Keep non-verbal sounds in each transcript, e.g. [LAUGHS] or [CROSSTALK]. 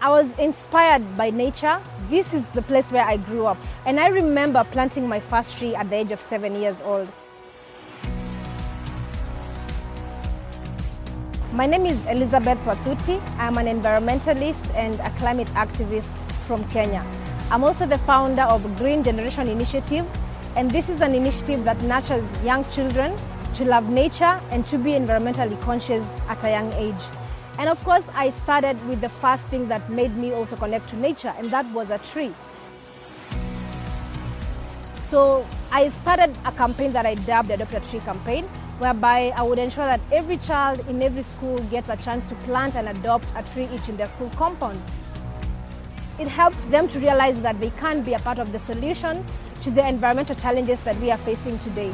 I was inspired by nature. This is the place where I grew up. And I remember planting my first tree at the age of seven years old. My name is Elizabeth Wathuti. I'm an environmentalist and a climate activist from Kenya. I'm also the founder of Green Generation Initiative, and this is an initiative that nurtures young children to love nature and to be environmentally conscious at a young age. And of course, I started with the first thing that made me also connect to nature, and that was a tree. So I started a campaign that I dubbed the Adopt a Tree campaign, whereby I would ensure that every child in every school gets a chance to plant and adopt a tree each in their school compound. It helps them to realize that they can be a part of the solution to the environmental challenges that we are facing today.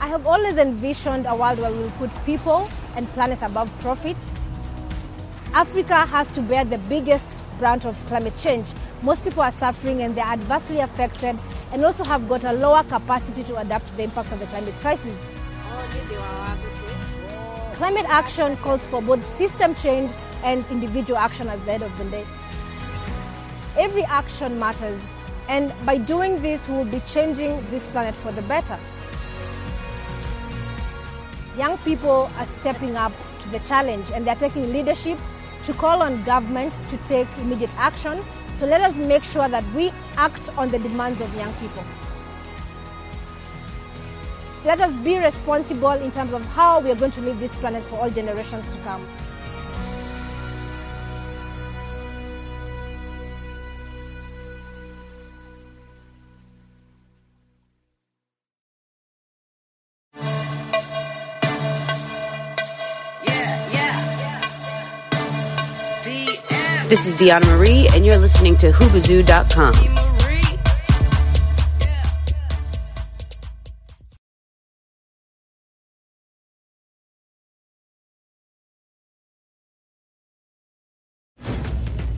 I have always envisioned a world where we put people and planet above profits. Africa has to bear the biggest brunt of climate change. Most people are suffering and they're adversely affected and also have got a lower capacity to adapt to the impacts of the climate crisis. Climate action calls for both system change and individual action at the end of the day. Every action matters, and by doing this, we will be changing this planet for the better. Young people are stepping up to the challenge and they're taking leadership to call on governments to take immediate action. So let us make sure that we act on the demands of young people. Let us be responsible in terms of how we are going to leave this planet for all generations to come. This is Biana Marie, and you're listening to Hoobazoo.com.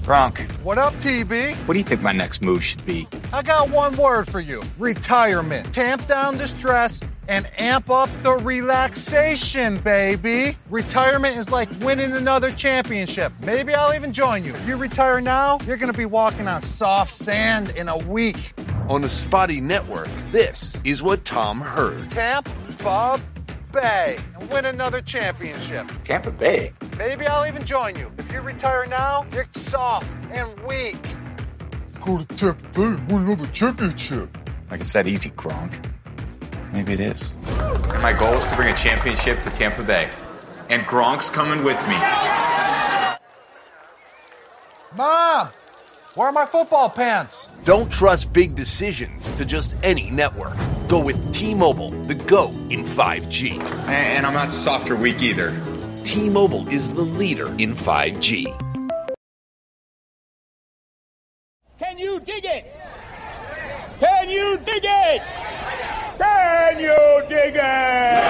Gronk, What up, TB? what do you think my next move should be? I got one word for you retirement. Tamp down the stress and amp up the relaxation, baby. Retirement is like winning another championship. Maybe I'll even join you. If you retire now, you're gonna be walking on soft sand in a week. On the Spotty Network, this is what Tom heard. Tamp, Bob, Bay, and win another championship. Tampa Bay. Maybe I'll even join you. If you retire now, you're soft and weak. Go to Tampa Bay, and win another championship. Like it's that easy, Gronk. Maybe it is. My goal is to bring a championship to Tampa Bay. And Gronk's coming with me. Mom, where are my football pants? Don't trust big decisions to just any network. Go with T-Mobile, the GO in 5G. And I'm not soft or weak either. T-Mobile is the leader in 5G. Can you dig it? Can you dig it? Can you dig it?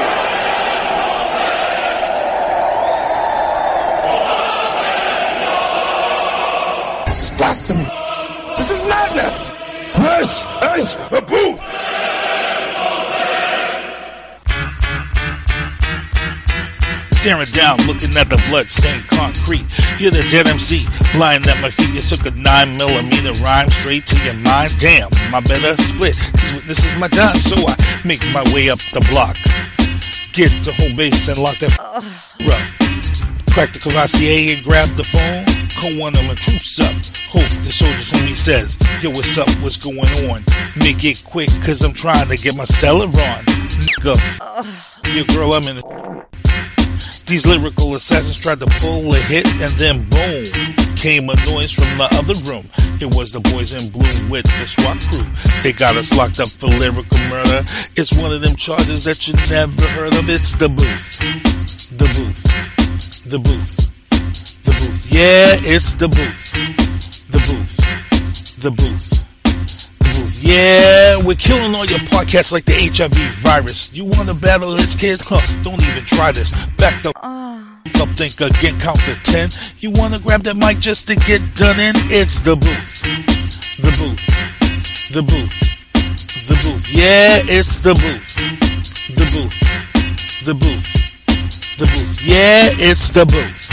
This is blasphemy. This is madness. This is a booth. Staring down, looking at the blood-stained concrete. You're the dead MC, lying at my feet. You took a nine millimeter rhyme straight to your mind. Damn, my better split. This is my time, so I make my way up the block. Get to home base and lock that up. Crack the Cavassier and grab the phone. Call one of my troops up. Hope the soldiers homie says, Yo, what's up? What's going on? Make it quick, cause I'm trying to get my Stella on. Nigga, your girl, I'm in the these lyrical assassins tried to pull a hit, and then boom, came a noise from the other room. It was the boys in blue with the SWAT crew. They got us locked up for lyrical murder. It's one of them charges that you never heard of. It's the booth. The booth. The booth. The booth. Yeah, it's the booth. The booth. The booth. Yeah, we're killing all your podcasts like the HIV virus. You want to battle this kid? Huh, don't even try this. Back the up, think again, count to ten. You want to grab that mic just to get done in? It's the booth. The booth. The booth. The booth. Yeah, it's the booth. The booth. The booth. The booth. Yeah, it's the booth.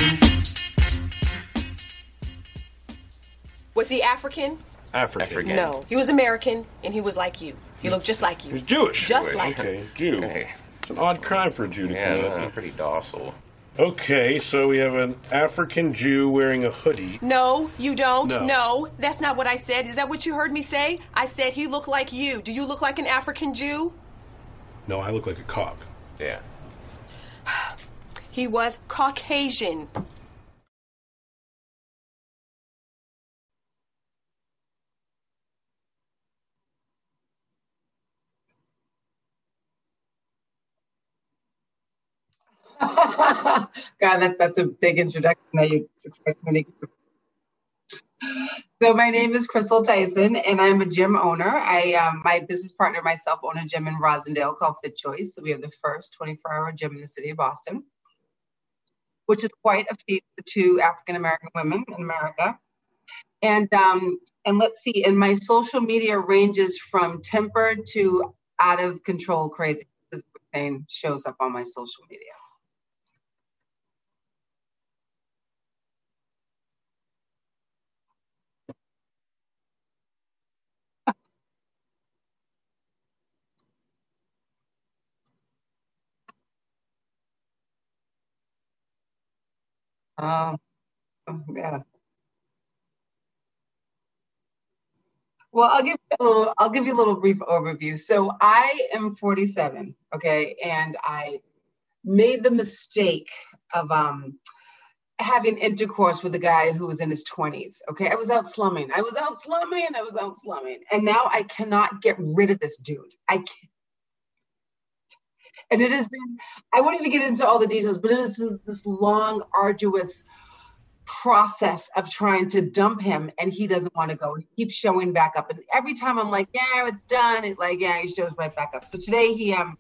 Was he African? African. African. No. He was American, and he was like you. He looked just like you. He was Jewish. Just like okay, you. Jew. Hey. It's an odd crime for a Jew to Yeah, commit. I'm pretty docile. Okay, so we have an African Jew wearing a hoodie. No, you don't. No. No. that's not what I said. Is that what you heard me say? I said he looked like you. Do you look like an African Jew? No, I look like a cop. Yeah. [SIGHS] He was Caucasian. [LAUGHS] God, that, that's a big introduction that you expect me to give. So my name is Crystal Tyson, and I'm a gym owner. I, um, my business partner, myself, own a gym in Roslindale called Fit Choice. So we have the first 24-hour gym in the city of Boston, which is quite a feat for two African American women in America. And um, and let's see, and my social media ranges from tempered to out of control crazy. This thing shows up on my social media. Um, yeah. Well, I'll give you a little. I'll give you a little brief overview. So I am 47, okay, and I made the mistake of um having intercourse with a guy who was in his 20s. Okay, I was out slumming. I was out slumming. I was out slumming, and now I cannot get rid of this dude. I. And it has been. I won't even get into all the details, but it is this long, arduous process of trying to dump him and he doesn't want to go. And he keeps showing back up. And every time i'm like yeah it's done it like yeah he shows right back up. So today he um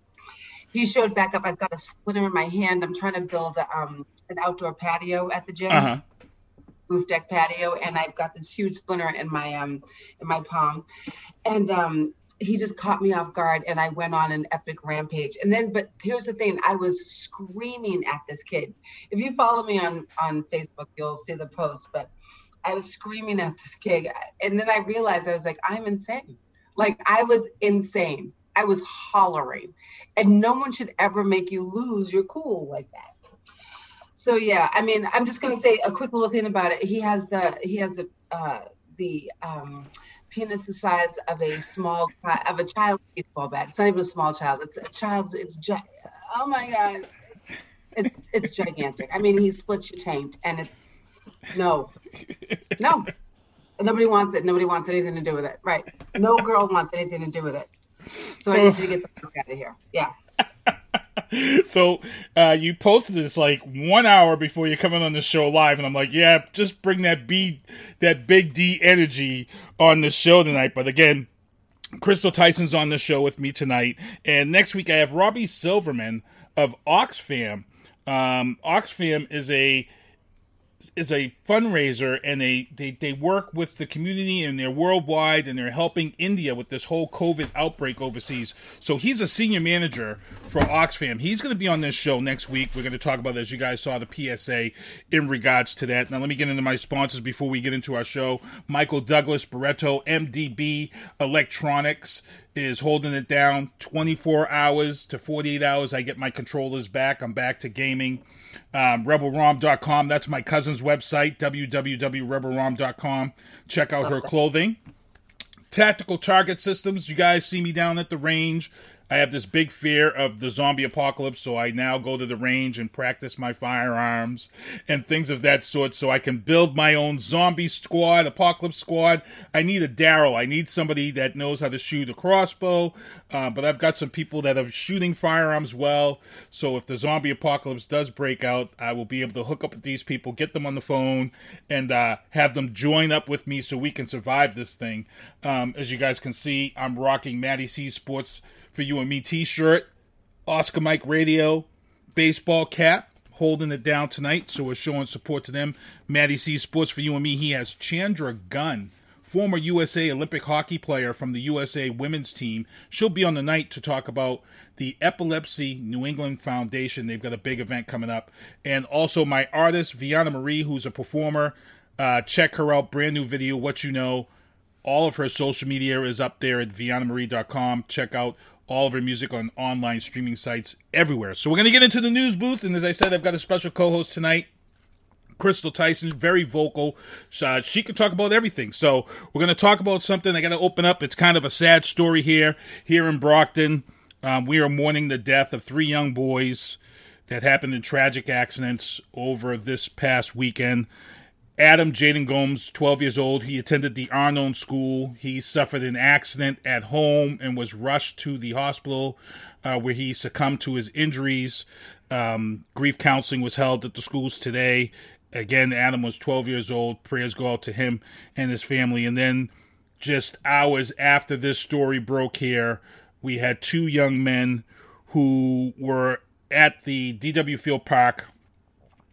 he showed back up. I've got a splinter in my hand. I'm trying to build a, um an outdoor patio at the gym. Uh-huh. roof deck patio and i've got this huge splinter in my um in my palm. And um he just caught me off guard and I went on an epic rampage. And then, but here's the thing I was screaming at this kid. If you follow me on, on Facebook, you'll see the post, but I was screaming at this kid. And then I realized I was like, I'm insane. Like I was insane. I was hollering. And no one should ever make you lose your cool like that. So yeah, I mean, I'm just gonna say a quick little thing about it. He has the he has a uh, the um, penis the size of a small of a child baseball bat. It's not even a small child. It's a child's. It's oh my god, it's it's gigantic. I mean, he splits your taint, and it's no, no. Nobody wants it. Nobody wants anything to do with it. Right? No girl wants anything to do with it. So I need you to get the fuck out of here. Yeah. [LAUGHS] so uh, you posted this like one hour before you're coming on the show live, and I'm like, yeah, just bring that B, that big D energy on the show tonight. But again, Crystal Tyson's on the show with me tonight, and next week I have Robbie Silverman of Oxfam. Um, Oxfam is a is a fundraiser and they, they they work with the community and they're worldwide and they're helping India with this whole COVID outbreak overseas. So he's a senior manager for Oxfam. He's going to be on this show next week. We're going to talk about, as you guys saw, the PSA in regards to that. Now, let me get into my sponsors before we get into our show. Michael Douglas Barreto, MDB Electronics is holding it down 24 hours to 48 hours. I get my controllers back. I'm back to gaming. Um, RebelRom.com. That's my cousin's website, www.rebelrom.com. Check out her clothing. Tactical Target Systems. You guys see me down at the range. I have this big fear of the zombie apocalypse, so I now go to the range and practice my firearms and things of that sort so I can build my own zombie squad, apocalypse squad. I need a Daryl. I need somebody that knows how to shoot a crossbow, uh, but I've got some people that are shooting firearms well, so if the zombie apocalypse does break out, I will be able to hook up with these people, get them on the phone, and uh, have them join up with me so we can survive this thing. Um, as you guys can see, I'm rocking Matty C Sports for you and me t-shirt oscar mike radio baseball cap holding it down tonight so we're showing support to them maddie c sports for you and me he has chanda gunn former usa olympic hockey player from the usa women's team she'll be on the night to talk about the epilepsy new england foundation they've got a big event coming up and also my artist viana marie who's a performer Uh, check her out. Brand new video, What You Know. All of her social media is up there at viannamarie.com. Check out all of her music on online streaming sites everywhere. So we're going to get into the news booth. And as I said, I've got a special co host tonight. Crystal Tyson, very vocal. Uh, she can talk about everything. So we're going to talk about something. I got to open up. It's kind of a sad story here, here in Brockton. Um, we are mourning the death of three young boys that happened in tragic accidents over this past weekend. Adam Jayden Gomes, 12 years old, he attended the Arnone School. He suffered an accident at home and was rushed to the hospital uh, where he succumbed to his injuries. Um, grief counseling was held at the schools today. Again, Adam was 12 years old. Prayers go out to him and his family. And then, just hours after this story broke here, we had two young men who were at the DW Field Park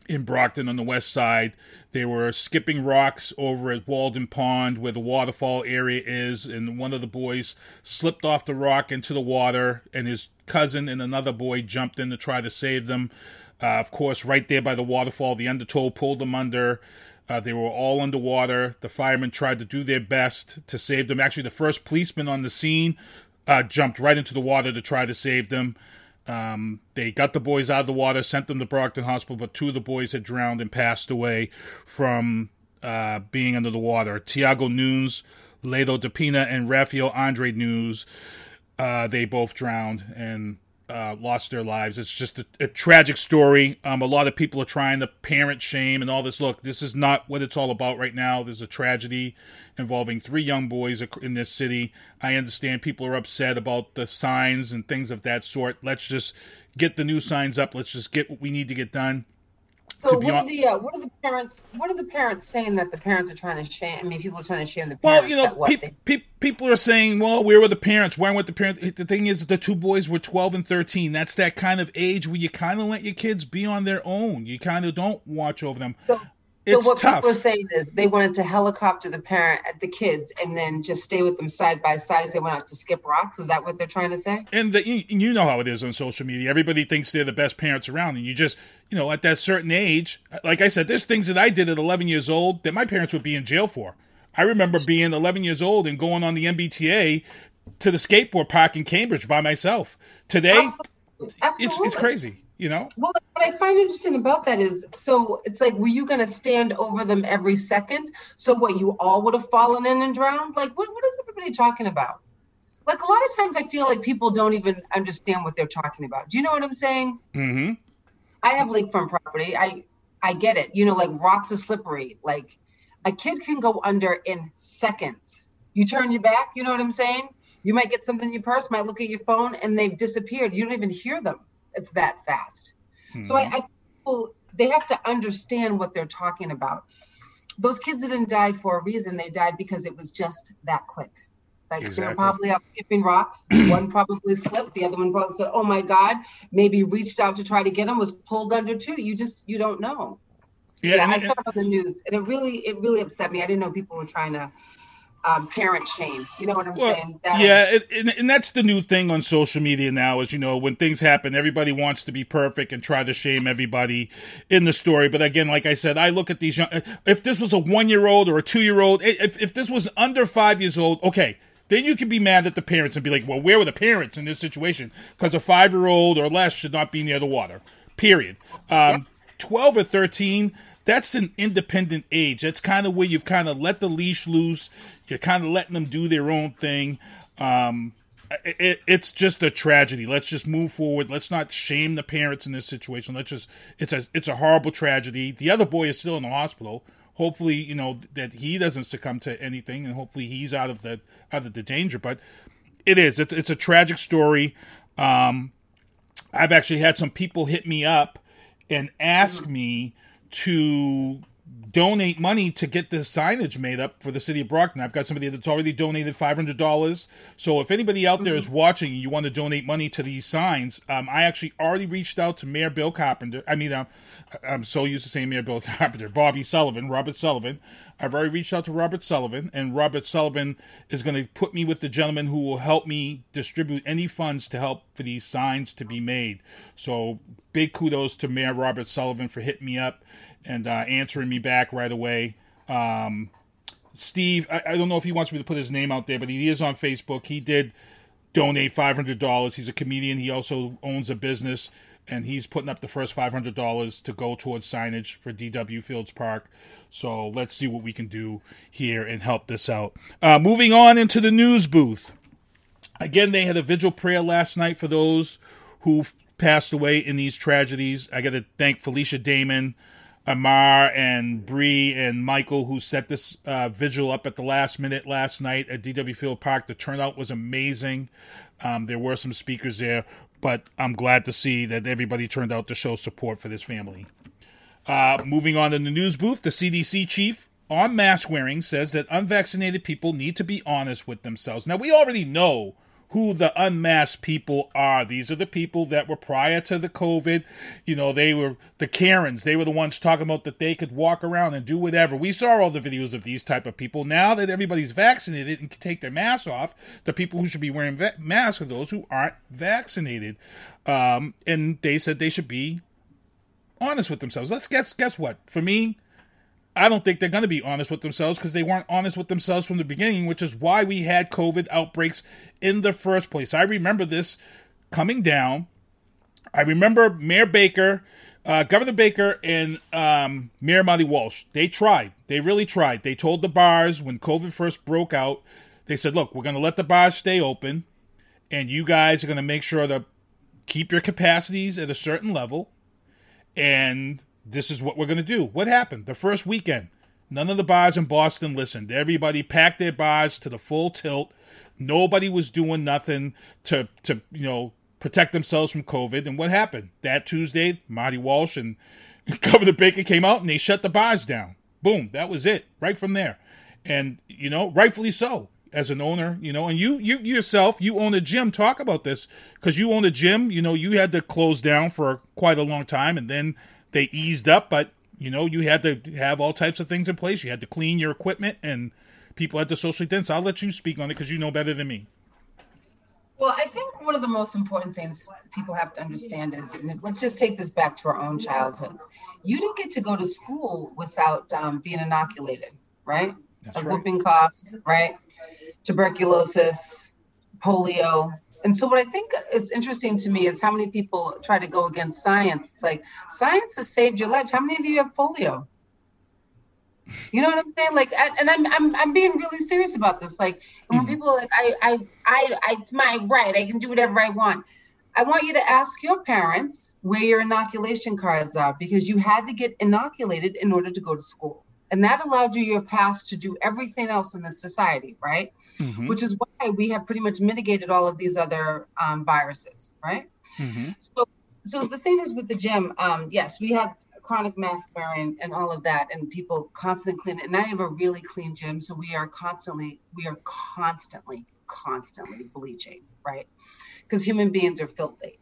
in Brockton on the west side. They were skipping rocks over at Waldo Pond where the waterfall area is, and one of the boys slipped off the rock into the water, and his cousin and another boy jumped in to try to save them. Uh, of course, right there by the waterfall, the undertow pulled them under. Uh, they were all underwater. The firemen tried to do their best to save them. Actually, the first policeman on the scene uh, jumped right into the water to try to save them. Um, they got the boys out of the water, sent them to Brockton Hospital, but two of the boys had drowned and passed away from uh, being under the water. Tiago Nunes, Ledo Depina, and Rafael Andre Nunes, uh, they both drowned and uh, lost their lives. It's just a, a tragic story. Um, a lot of people are trying to parent shame and all this. Look, this is not what it's all about right now. There's a tragedy involving three young boys in this city. I understand people are upset about the signs and things of that sort. Let's just get the new signs up. Let's just get what we need to get done. So what are the uh, what are the parents what are the parents saying that the parents are trying to shame? I mean, people are trying to shame the parents. Well, you know, pe- they... pe- people are saying, "Well, where were the parents? Why weren't the parents?" The thing is, the two boys were twelve and thirteen. That's that kind of age where you kind of let your kids be on their own. You kind of don't watch over them. So, it's so what tough. people are saying is they wanted to helicopter the parent at the kids and then just stay with them side by side as they went out to skip rocks. Is that what they're trying to say? And the, you, you know how it is on social media. Everybody thinks they're the best parents around, and you just you know at that certain age, like I said, there's things that I did at 11 years old that my parents would be in jail for. I remember being 11 years old and going on the MBTA to the skateboard park in Cambridge by myself. Today, Absolutely. Absolutely. it's it's crazy you know? Well what i find interesting about that is so it's like were you going to stand over them every second? So what you all would have fallen in and drowned? Like what, what is everybody talking about? Like a lot of times i feel like people don't even understand what they're talking about. Do you know what i'm saying? Mm-hmm. i have lakefront property. I i get it. You know like rocks are slippery. Like a kid can go under in seconds. You turn your back you know what i'm saying? You might get something in your purse might look at your phone and they've disappeared. You don't even hear them it's that fast. Hmm. So I, I people they have to understand what they're talking about. Those kids didn't die for a reason. They died because it was just that quick. Like exactly. they're probably up skipping rocks. [CLEARS THROAT] one probably slipped. The other one probably said, "Oh my God!" Maybe reached out to try to get him. Was pulled under too. You just you don't know. Yeah, yeah I saw it on the news, and it really it really upset me. I didn't know people were trying to um, parent shame. You know what I'm well, saying? That yeah, is- and, and that's the new thing on social media now. Is you know when things happen, everybody wants to be perfect and try to shame everybody in the story. But again, like I said, I look at these young. If this was a one year old or a two year old, if if this was under five years old, okay. Then you can be mad at the parents and be like, well, where were the parents in this situation? Because a five year old or less should not be near the water, period. Um, 12 or 13, that's an independent age. That's kind of where you've kind of let the leash loose. You're kind of letting them do their own thing. Um, it, it's just a tragedy. Let's just move forward. Let's not shame the parents in this situation. Let's just it's a it's a horrible tragedy. The other boy is still in the hospital. Hopefully, you know that he doesn't succumb to anything, and hopefully he's out of the out of the danger. But it is it's it's a tragic story. Um, I've actually had some people hit me up and ask me to donate money to get this signage made up for the city of Brockton. I've got somebody that's already donated five hundred dollars. So if anybody out there is watching and you want to donate money to these signs, um, I actually already reached out to Mayor Bill Carpenter. I mean, um, I'm so used to saying Mayor Bill [LAUGHS] Carpenter, Bobby Sullivan, Robert Sullivan. I've already reached out to Robert Sullivan, and Robert Sullivan is going to put me with the gentleman who will help me distribute any funds to help for these signs to be made. So big kudos to Mayor Robert Sullivan for hitting me up and uh, answering me back right away. Um, Steve, I, I don't know if he wants me to put his name out there, but he is on Facebook. He did donate five hundred dollars. He's a comedian. He also owns a business, and he's putting up the first five hundred dollars to go towards signage for DW Fields Park. So let's see what we can do here and help this out. Uh, moving on into the news booth. Again, they had a vigil prayer last night for those who passed away in these tragedies. I got to thank Felicia Damon, Amar, and Bree and Michael who set this uh, vigil up at the last minute last night at DW Field Park. The turnout was amazing. Um, there were some speakers there, but I'm glad to see that everybody turned out to show support for this family. Uh, moving on to the news booth, the CDC chief on mask wearing says that unvaccinated people need to be honest with themselves. Now, we already know who the unmasked people are. These are the people that were prior to the COVID. You know, they were the Karens. They were the ones talking about that they could walk around and do whatever. We saw all the videos of these type of people. Now that everybody's vaccinated and can take their masks off, the people who should be wearing va- masks are those who aren't vaccinated. Um, and they said they should be honest with themselves. Let's guess. Guess what? For me, I don't think they're going to be honest with themselves because they weren't honest with themselves from the beginning, which is why we had COVID outbreaks in the first place. I remember this coming down. I remember Mayor Baker, uh, Governor Baker, and um, Mayor Marty Walsh. They tried. They really tried. They told the bars when COVID first broke out, they said, look, we're going to let the bars stay open, and you guys are going to make sure to keep your capacities at a certain level and this is what we're going to do. What happened? The first weekend, none of the bars in Boston listened. Everybody packed their bars to the full tilt. Nobody was doing nothing to to you know protect themselves from COVID. And what happened? That Tuesday, Marty Walsh and [LAUGHS] Governor Baker came out and they shut the bars down. Boom, that was it. Right from there. And you know, rightfully so as an owner, you know, and you you yourself, you own a gym. Talk about this because you own a gym. You know, you had to close down for quite a long time, and then they eased up. But you know, you had to have all types of things in place. You had to clean your equipment, and people had to socially distance. I'll let you speak on it because you know better than me. Well, I think one of the most important things people have to understand is, let's just take this back to our own childhoods. You didn't get to go to school without um, being inoculated, right? That's a right. whooping cough, right? Tuberculosis, polio. And so, what I think is interesting to me is how many people try to go against science. It's like science has saved your life. How many of you have polio? You know what I'm saying? Like, and and I'm I'm I'm being really serious about this. Like, when mm-hmm. people are like, I I I, I it's my right. I can do whatever I want. I want you to ask your parents where your inoculation cards are because you had to get inoculated in order to go to school. And that allowed you your pass to do everything else in the society, right? Mhm. Which is why we have pretty much mitigated all of these other um, viruses, right? Mhm. So, so the thing is with the gym, um, yes, we have chronic mask wearing and all of that, and people constantly clean. And I have a really clean gym, so we are constantly, we are constantly, constantly bleaching, right? Because human beings are filthy.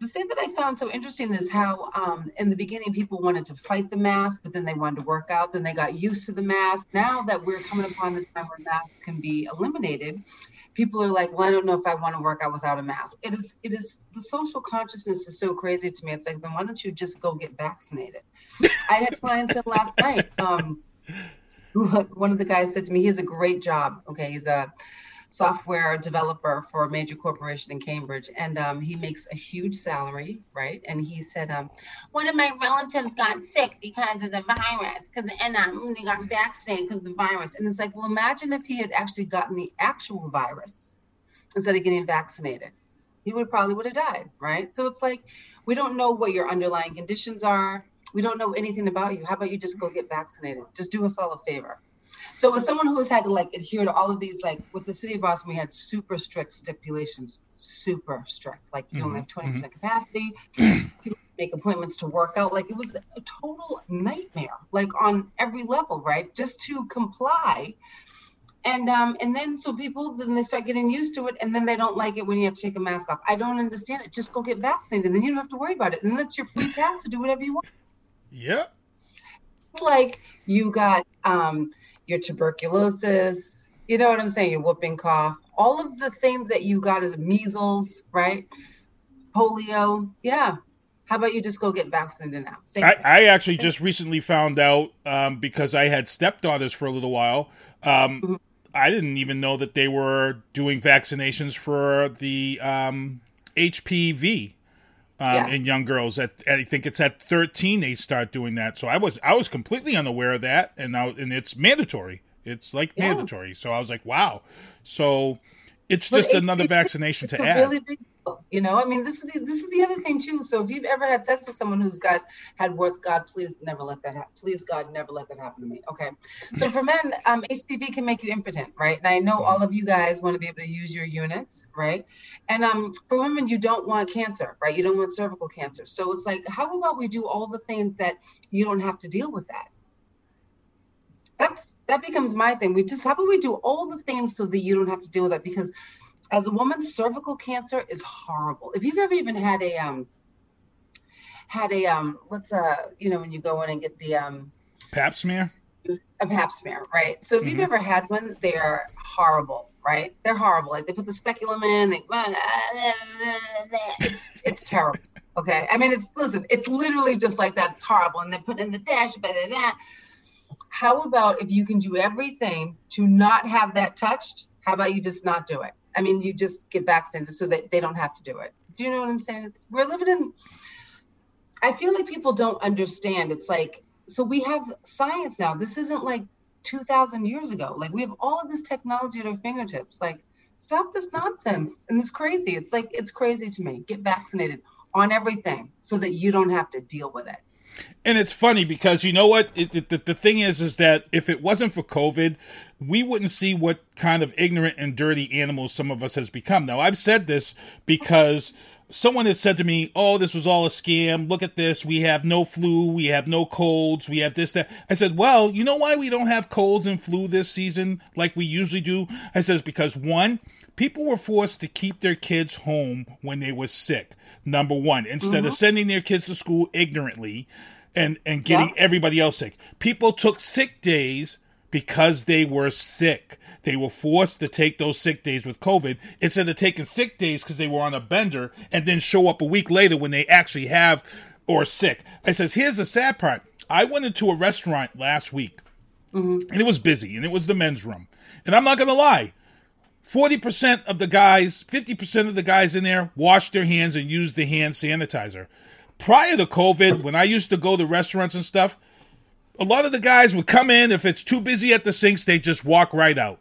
The thing that I found so interesting is how, um, in the beginning, people wanted to fight the mask, but then they wanted to work out. Then they got used to the mask. Now that we're coming upon the time where masks can be eliminated, people are like, well, I don't know if I want to work out without a mask. It is, it is the social consciousness is so crazy to me. It's like, then why don't you just go get vaccinated? I had clients that last night. Um, one of the guys said to me, he has a great job. Okay, he's a software developer for a major corporation in Cambridge, and um, he makes a huge salary, right? And he said, um, one of my relatives got sick because of the virus, because and um, he got vaccinated because of the virus. And it's like, well, imagine if he had actually gotten the actual virus instead of getting vaccinated. He would probably would have died, right? So it's like we don't know what your underlying conditions are. We don't know anything about you. How about you just go get vaccinated? Just do us all a favor. So as someone who has had to like adhere to all of these, like with the city of Boston, we had super strict stipulations, super strict. Like you only have twenty percent capacity. [CLEARS THROAT] People make appointments to work out. Like it was a total nightmare, like on every level, right? Just to comply. And um, and then so people then they start getting used to it, and then they don't like it when you have to take a mask off. I don't understand it. Just go get vaccinated, and then you don't have to worry about it, and that's your free pass to do whatever you want. Yep. It's like you got um, your tuberculosis, you know what I'm saying? Your whooping cough, all of the things that you got as measles, right? Polio, yeah. How about you just go get vaccinated now? I. I actually just recently found out um, because I had stepdaughters for a little while. Um, Mm-hmm. I didn't even know that they were doing vaccinations for the um, HPV um, Yeah. in young girls. At I think it's at thirteen they start doing that. So I was I was completely unaware of that, and now and it's mandatory. It's like Yeah. mandatory. So I was like, wow. So it's But just it- another it- vaccination to add. really big you know? I mean this is the, this is the other thing too. So if you've ever had sex with someone who's got had warts god please never let that happen please god never let that happen to me okay? So for men [LAUGHS] um, hpv can make you impotent right? And i know all of you guys want to be able to use your units right? And um, for women you don't want cancer right? You don't want cervical cancer. So it's like how about we do all the things that you don't have to deal with that? That's that becomes my thing. We just how about we do all the things so that you don't have to deal with that? Because as a woman, cervical cancer is horrible. If you've ever even had a um had a um what's a you know when you go in and get the um Pap smear. a pap smear, right? So if you've Mhm. ever had one, they are horrible, right? They're horrible. Like they put the speculum in, they it's it's terrible. Okay. I mean it's listen, it's literally just like that. It's horrible. And they put in the dash, blah, blah. How about if you can do everything to not have that touched? How about you just not do it? I mean, you just get vaccinated so that they don't have to do it. Do you know what I'm saying? It's we're living in I feel like people don't understand. It's like so we have science now. This isn't like 2000 years ago. Like we have all of this technology at our fingertips. Like stop this nonsense and this crazy. It's like it's crazy to me. Get vaccinated on everything so that you don't have to deal with it. And it's funny because you know what? It, it, the, the thing is, is that if it wasn't for COVID, we wouldn't see what kind of ignorant and dirty animals some of us has become. Now, I've said this because someone had said to me, "Oh, this was all a scam. Look at this. We have no flu. We have no colds. We have this that." I said, "Well, you know why we don't have colds and flu this season like we usually do?" I says because one, people were forced to keep their kids home when they were sick. Number one, instead of Mhm. sending their kids to school ignorantly and and getting everybody else sick. People took sick days because they were sick. They were forced to take those sick days with COVID instead of taking sick days because they were on a bender and then show up a week later when they actually have or sick. I says, here's the sad part. I went into a restaurant last week mm-hmm. and it was busy and it was the men's room. And I'm not going to lie. 40% of the guys, 50% of the guys in there washed their hands and used the hand sanitizer. Prior to COVID, when I used to go to restaurants and stuff, a lot of the guys would come in. If it's too busy at the sinks, they just walk right out.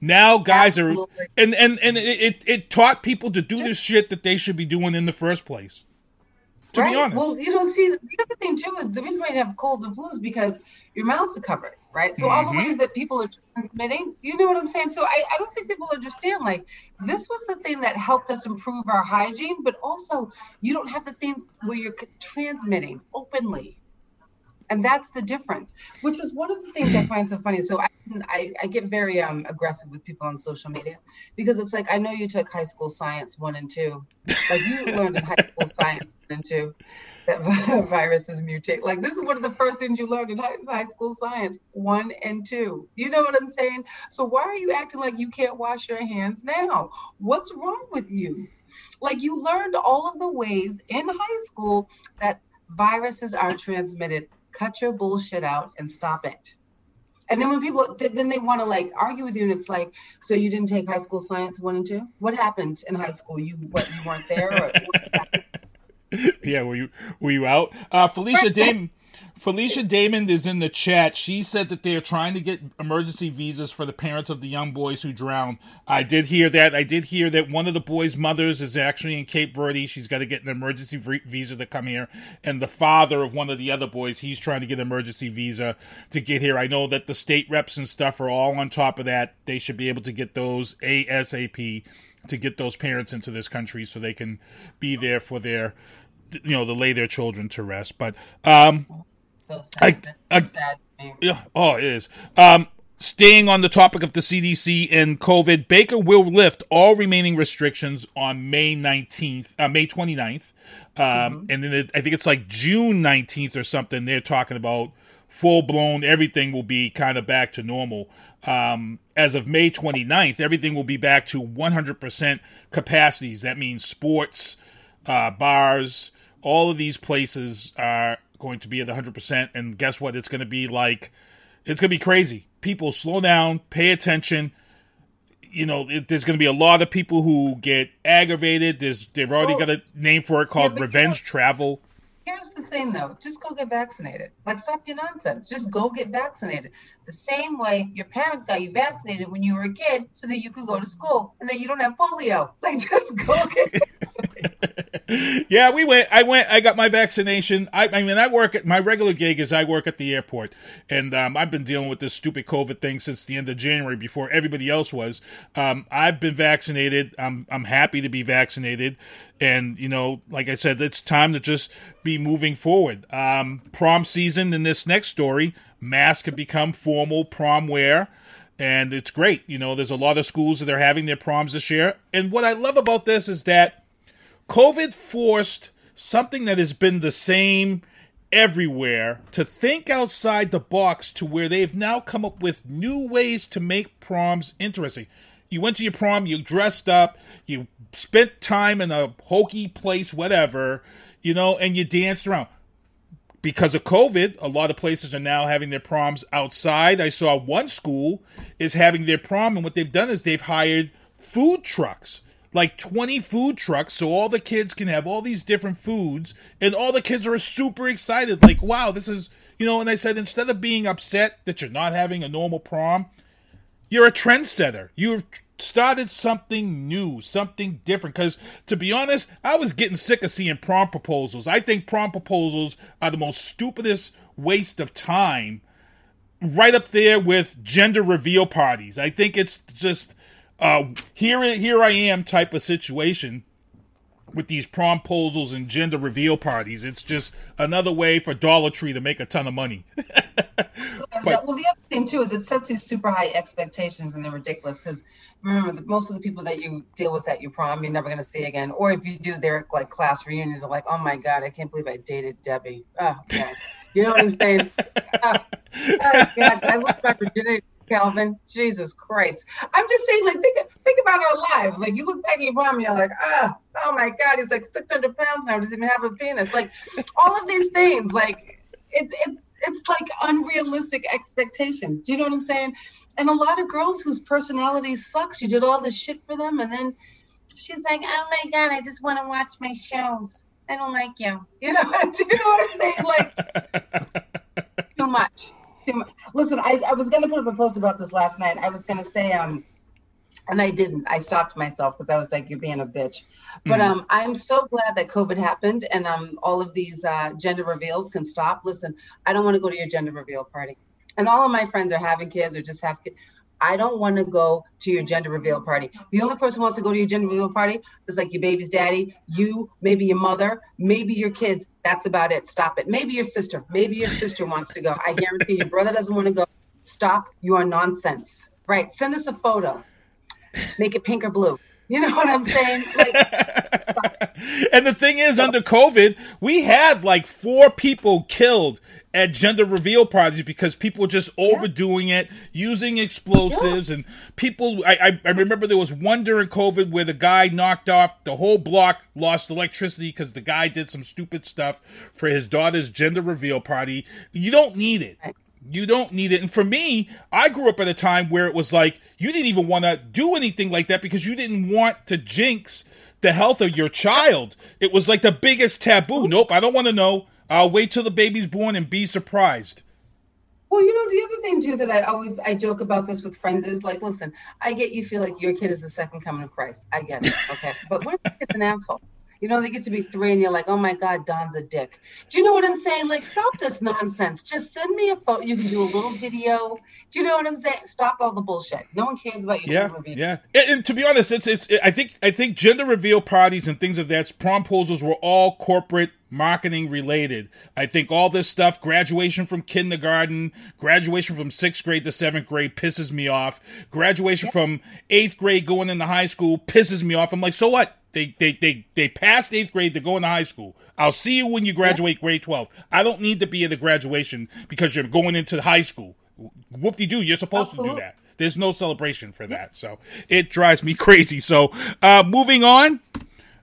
Now guys are and and and it, it, taught people to do this shit that they should be doing in the first place. To be honest. Well, you don't see the other thing too is the reason why you have colds and flus is because your mouths are covered, right? So all the Mhm. ways that people are transmitting, you know what I'm saying? So I, I don't think people understand like this was the thing that helped us improve our hygiene, but also you don't have the things where you're transmitting openly. And that's the difference, which is one of the things I find so funny. So I, I, I get very um, aggressive with people on social media because it's like, I know you took high school science one and two. Like you learned in high school science one and two that [LAUGHS] viruses mutate. Like this is one of the first things you learned in high, high school science one and two. You know what I'm saying? So why are you acting like you can't wash your hands now? What's wrong with you? Like you learned all of the ways in high school that viruses are transmitted. Cut your bullshit out and stop it. And then when people th- then they want to like argue with you, and it's like, so you didn't take high school science one and two? What happened in high school? You what you weren't there? Or, [LAUGHS] yeah, were you were you out? Uh, Felicia Damon. Felicia Damon is in the chat. She said that they are trying to get emergency visas for the parents of the young boys who drowned. I did hear that. I did hear that one of the boys' mothers is actually in Cape Verde. She's got to get an emergency visa to come here. And the father of one of the other boys, he's trying to get an emergency visa to get here. I know that the state reps and stuff are all on top of that. They should be able to get those ASAP to get those parents into this country so they can be there for their, you know, to lay their children to rest. But, um, so sad. I, I, sad. man. yeah, oh, it is. Um, staying on the topic of the CDC and COVID, Baker will lift all remaining restrictions on May 19th, uh, May 29th. Um, and then it, I think it's like June 19th or something. They're talking about full blown, everything will be kind of back to normal. Um, as of May 29th, everything will be back to 100% capacities. That means sports, uh, bars, all of these places are going to be at 100%. And guess what? It's going to be like, it's going to be crazy. People slow down, pay attention. You know, it, there's going to be a lot of people who get aggravated. There's they've already got a name for it called you revenge travel. Here's the thing though, just go get vaccinated. Like stop your nonsense. Just go get vaccinated. The same way your parents got you vaccinated when you were a kid so that you could go to school and that you don't have polio. [LAUGHS] Like just go get [LAUGHS] [LAUGHS] yeah, we went. I went. I got my vaccination. I, I mean, I work at my regular gig is I work at the airport, and um, I've been dealing with this stupid COVID thing since the end of January before everybody else was. Um, I've been vaccinated. I'm I'm happy to be vaccinated, and you know, like I said, it's time to just be moving forward. Um, prom season in this next story, masks have become formal prom wear and it's great. You know, there's a lot of schools that are having their proms this year. And what I love about this is that COVID forced something that has been the same everywhere to think outside the box to where they've now come up with new ways to make proms interesting. You went to your prom, you dressed up, you spent time in a hokey place, whatever, you know, and you danced around because of COVID, a lot of places are now having their proms outside. I saw one school is having their prom, and what they've done is they've hired food trucks, like 20 food trucks, so all the kids can have all these different foods, and all the kids are super excited. Like, wow, this is, you know, and I said, instead of being upset that you're not having a normal prom, you're a trendsetter. You've started something new, something different. Because to be honest, I was getting sick of seeing prom proposals. I think prom proposals are the most stupidest waste of time, right up there with gender reveal parties. I think it's just uh, here, here I am type of situation with these promposals and gender reveal parties. It's just another way for Dollar Tree to make a ton of money. [LAUGHS] well, the other thing too is it sets these super high expectations and they're ridiculous because remember most of the people that you deal with at your prom you're never going to see again. Or if you do their like class reunions are like oh my god i can't believe i dated debbie. Oh god. You know what i'm saying? [LAUGHS] Oh, oh god i lost my virginity calvin jesus christ i'm just saying like think think about our lives like you look back at your and you're like oh, oh my god he's like 600 pounds now doesn't even have a penis like all of these things like it's it's it's like unrealistic expectations. Do you know what I'm saying? And a lot of girls whose personality sucks, you did all this shit for them, and then she's like, "Oh my god, I just want to watch my shows. I don't like you." You know? [LAUGHS] Do you know what I'm saying? Like [LAUGHS] too much. Too much. Listen, I, I was gonna put up a post about this last night. I was gonna say, um, and I didn't. I stopped myself because I was like, "You're being a bitch." But um, I'm so glad that COVID happened and um, all of these uh, gender reveals can stop. Listen, I don't want to go to your gender reveal party, and all of my friends are having kids or just have kids. I don't want to go to your gender reveal party. The only person who wants to go to your gender reveal party is like your baby's daddy, you, maybe your mother, maybe your kids. That's about it. Stop it. Maybe your sister. Maybe your sister wants to go. I guarantee your brother doesn't want to go. Stop your nonsense. Right. Send us a photo make it pink or blue. You know what I'm saying? Like, [LAUGHS] and the thing is, under COVID, we had like four people killed at gender reveal parties because people were just overdoing it, using explosives, yeah. and people. I, I, I remember there was one during COVID where the guy knocked off the whole block, lost electricity because the guy did some stupid stuff for his daughter's gender reveal party. You don't need it. You don't need it. And for me, I grew up at a time where it was like you didn't even want to do anything like that because you didn't want to jinx the health of your child. It was like the biggest taboo. Nope, I don't want to know. I'll wait till the baby's born and be surprised. Well, you know, the other thing too that I always I joke about this with friends is like, listen, I get you feel like your kid is the second coming of Christ. I get it. Okay. [LAUGHS] but what if it's an asshole? You know, they get to be three and you're like, oh my God, Don's a dick. Do you know what I'm saying? Like, stop this nonsense. Just send me a photo. You can do a little video. Do you know what I'm saying? Stop all the bullshit. No one cares about your yeah, Yeah. And, and, to be honest, it's it's it, I think I think gender reveal parties and things of that proposals were all corporate marketing related. I think all this stuff, graduation from kindergarten, graduation from sixth grade to seventh grade pisses me off. Graduation yeah. from eighth grade going into high school pisses me off. I'm like, so what? They they they they passed eighth grade. They're going to high school. I'll see you when you graduate yeah. grade twelve. I don't need to be at the graduation because you're going into high school. Whoop de doo. You're supposed Absolutely. to do that. There's no celebration for that. So it drives me [LAUGHS] crazy. So uh, moving on.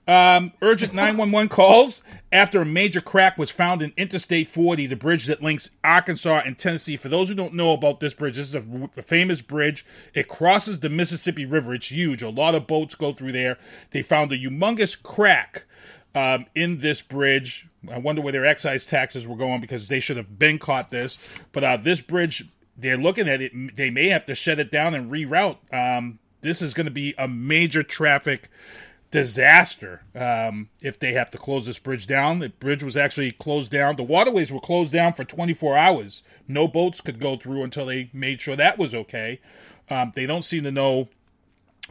Um, urgent 911 calls after a major crack was found in Interstate 40, the bridge that links Arkansas and Tennessee. For those who don't know about this bridge, this is a, a, famous bridge. It crosses the Mississippi River. It's huge. A lot of boats go through there. They found a humongous crack um, in this bridge. I wonder where their excise taxes were going because they should have been caught this. But uh, this bridge, they're looking at it. They may have to shut it down and reroute. Um, this is going to be a major traffic disaster um, if they have to close this bridge down. The bridge was actually closed down. The waterways were closed down for 24 hours. No boats could go through until they made sure that was okay. Um, they don't seem to know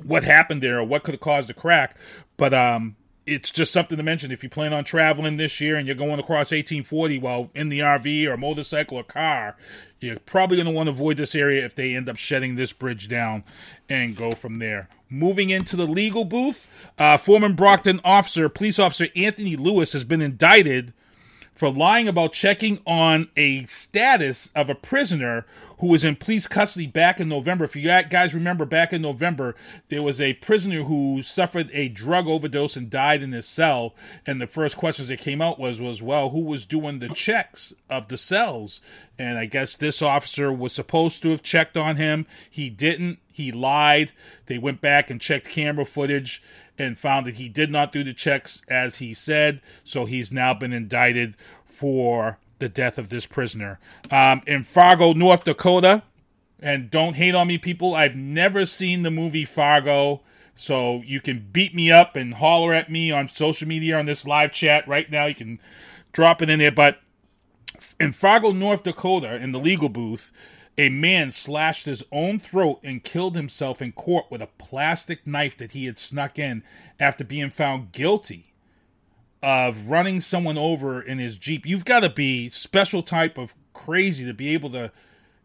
what happened there or what could have caused the crack, but um, it's just something to mention. If you plan on traveling this year and you're going across 1840 while in the RV or motorcycle or car, you're probably going to want to avoid this area if they end up shutting this bridge down and go from there. Moving into the legal booth, uh, former Brockton officer, police officer Anthony Louis, has been indicted for lying about checking on a status of a prisoner who was in police custody back in November. If you guys remember, back in November, there was a prisoner who suffered a drug overdose and died in his cell. And the first questions that came out was, was well, who was doing the checks of the cells? And I guess this officer was supposed to have checked on him. He didn't. He lied. They went back and checked camera footage and found that he did not do the checks as he said. So he's now been indicted for the death of this prisoner. Um, in Fargo, North Dakota, and don't hate on me, people, I've never seen the movie Fargo. So you can beat me up and holler at me on social media on this live chat right now. You can drop it in there. But in Fargo, North Dakota, in the legal booth, a man slashed his own throat and killed himself in court with a plastic knife that he had snuck in after being found guilty of running someone over in his Jeep. You've got to be special type of crazy to be able to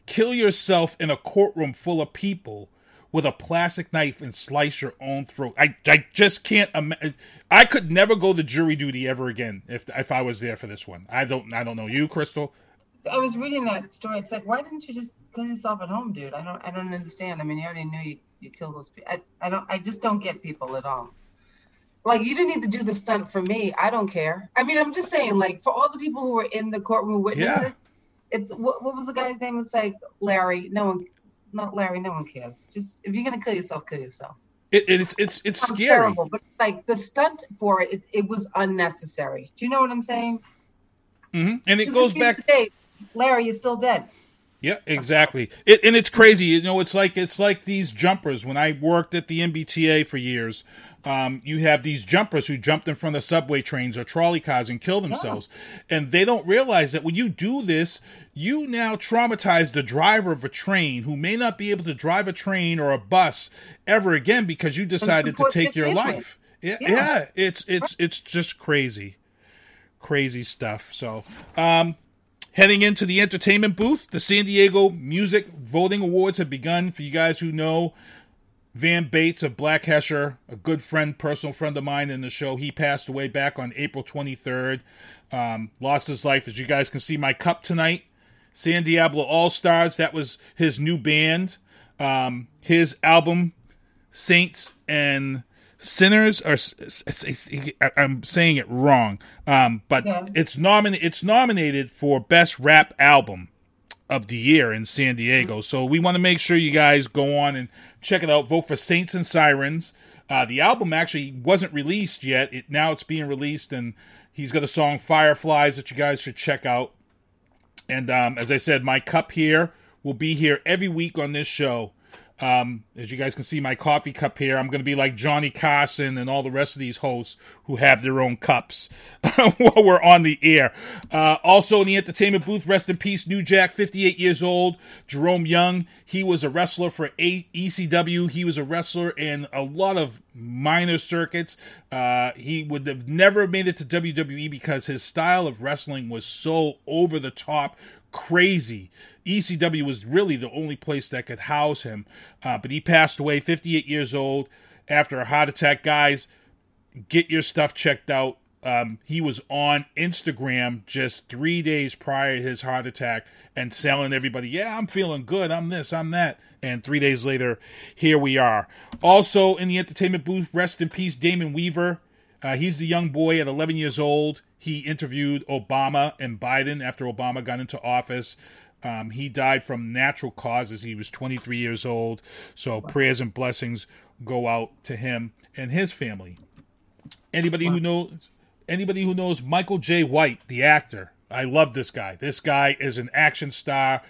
kill yourself in a courtroom full of people with a plastic knife and slice your own throat. I, I just can't. I could never go to jury duty ever again if if I was there for this one. I don't I don't know you, Crystal. I was reading that story. It's like, why didn't you just kill yourself at home, dude? I don't I don't understand. I mean, you already knew you you killed those people. I, I don't I just don't get people at all like you didn't need to do the stunt for me. I don't care. I mean, I'm just saying, like for all the people who were in the courtroom witnessing, yeah. it's what, what was the guy's name? It's like Larry. No one, not Larry. No one cares. Just if you're gonna kill yourself, kill yourself. It, it, it's it's it's scary. Terrible, but like the stunt for it, it, it, was unnecessary. Do you know what I'm saying? Mm-hmm. And it goes back. Today, Larry is still dead. Yeah, exactly. It, and it's crazy. You know, it's like it's like these jumpers. When I worked at the MBTA for years, um, you have these jumpers who jumped in front of subway trains or trolley cars and kill themselves. And they don't realize that when you do this, you now traumatize the driver of a train who may not be able to drive a train or a bus ever again because you decided to take your life. Yeah, yeah, yeah, it's it's it's just crazy. Crazy stuff. So, um, Heading into the entertainment booth, the San Diego Music Voting Awards have begun. For you guys who know, Van Bates of Black Hesher, a good friend, personal friend of mine in the show, he passed away back on April 23rd. Um, lost his life. As you guys can see, my cup tonight, San Diablo All Stars. That was his new band. Um, his album, Saints and Sinners, or I'm saying it wrong, um, but yeah. it's nominated. It's nominated for best rap album of the year in San Diego. So we want to make sure you guys go on and check it out. Vote for Saints and Sirens. Uh, the album actually wasn't released yet. It now it's being released, and he's got a song "Fireflies" that you guys should check out. And um, as I said, my cup here will be here every week on this show. Um, as you guys can see, my coffee cup here, I'm going to be like Johnny Carson and all the rest of these hosts who have their own cups [LAUGHS] while we're on the air. Uh, also in the entertainment booth, rest in peace, New Jack, 58 years old. Jerome Young, he was a wrestler for a- ECW. He was a wrestler in a lot of minor circuits. Uh, he would have never made it to WWE because his style of wrestling was so over the top, crazy. ECW was really the only place that could house him. Uh, but he passed away, 58 years old, after a heart attack. Guys, get your stuff checked out. Um, he was on Instagram just three days prior to his heart attack and telling everybody, Yeah, I'm feeling good. I'm this, I'm that. And three days later, here we are. Also in the entertainment booth, rest in peace, Damon Weaver. Uh, he's the young boy at 11 years old. He interviewed Obama and Biden after Obama got into office. Um, he died from natural causes. He was 23 years old. So prayers and blessings go out to him and his family. Anybody who knows anybody who knows Michael Jai White, the actor, I love this guy. This guy is an action star,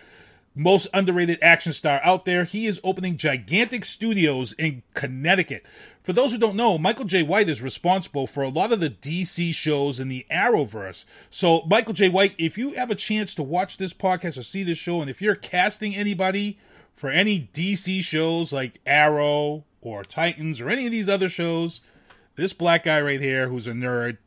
most underrated action star out there. He is opening Jaigantic Studios in Connecticut. For those who don't know, Michael Jai White is responsible for a lot of the DC shows in the Arrowverse. So, Michael Jai White, if you have a chance to watch this podcast or see this show, and if you're casting anybody for any DC shows like Arrow or Titans or any of these other shows, this black guy right here who's a nerd,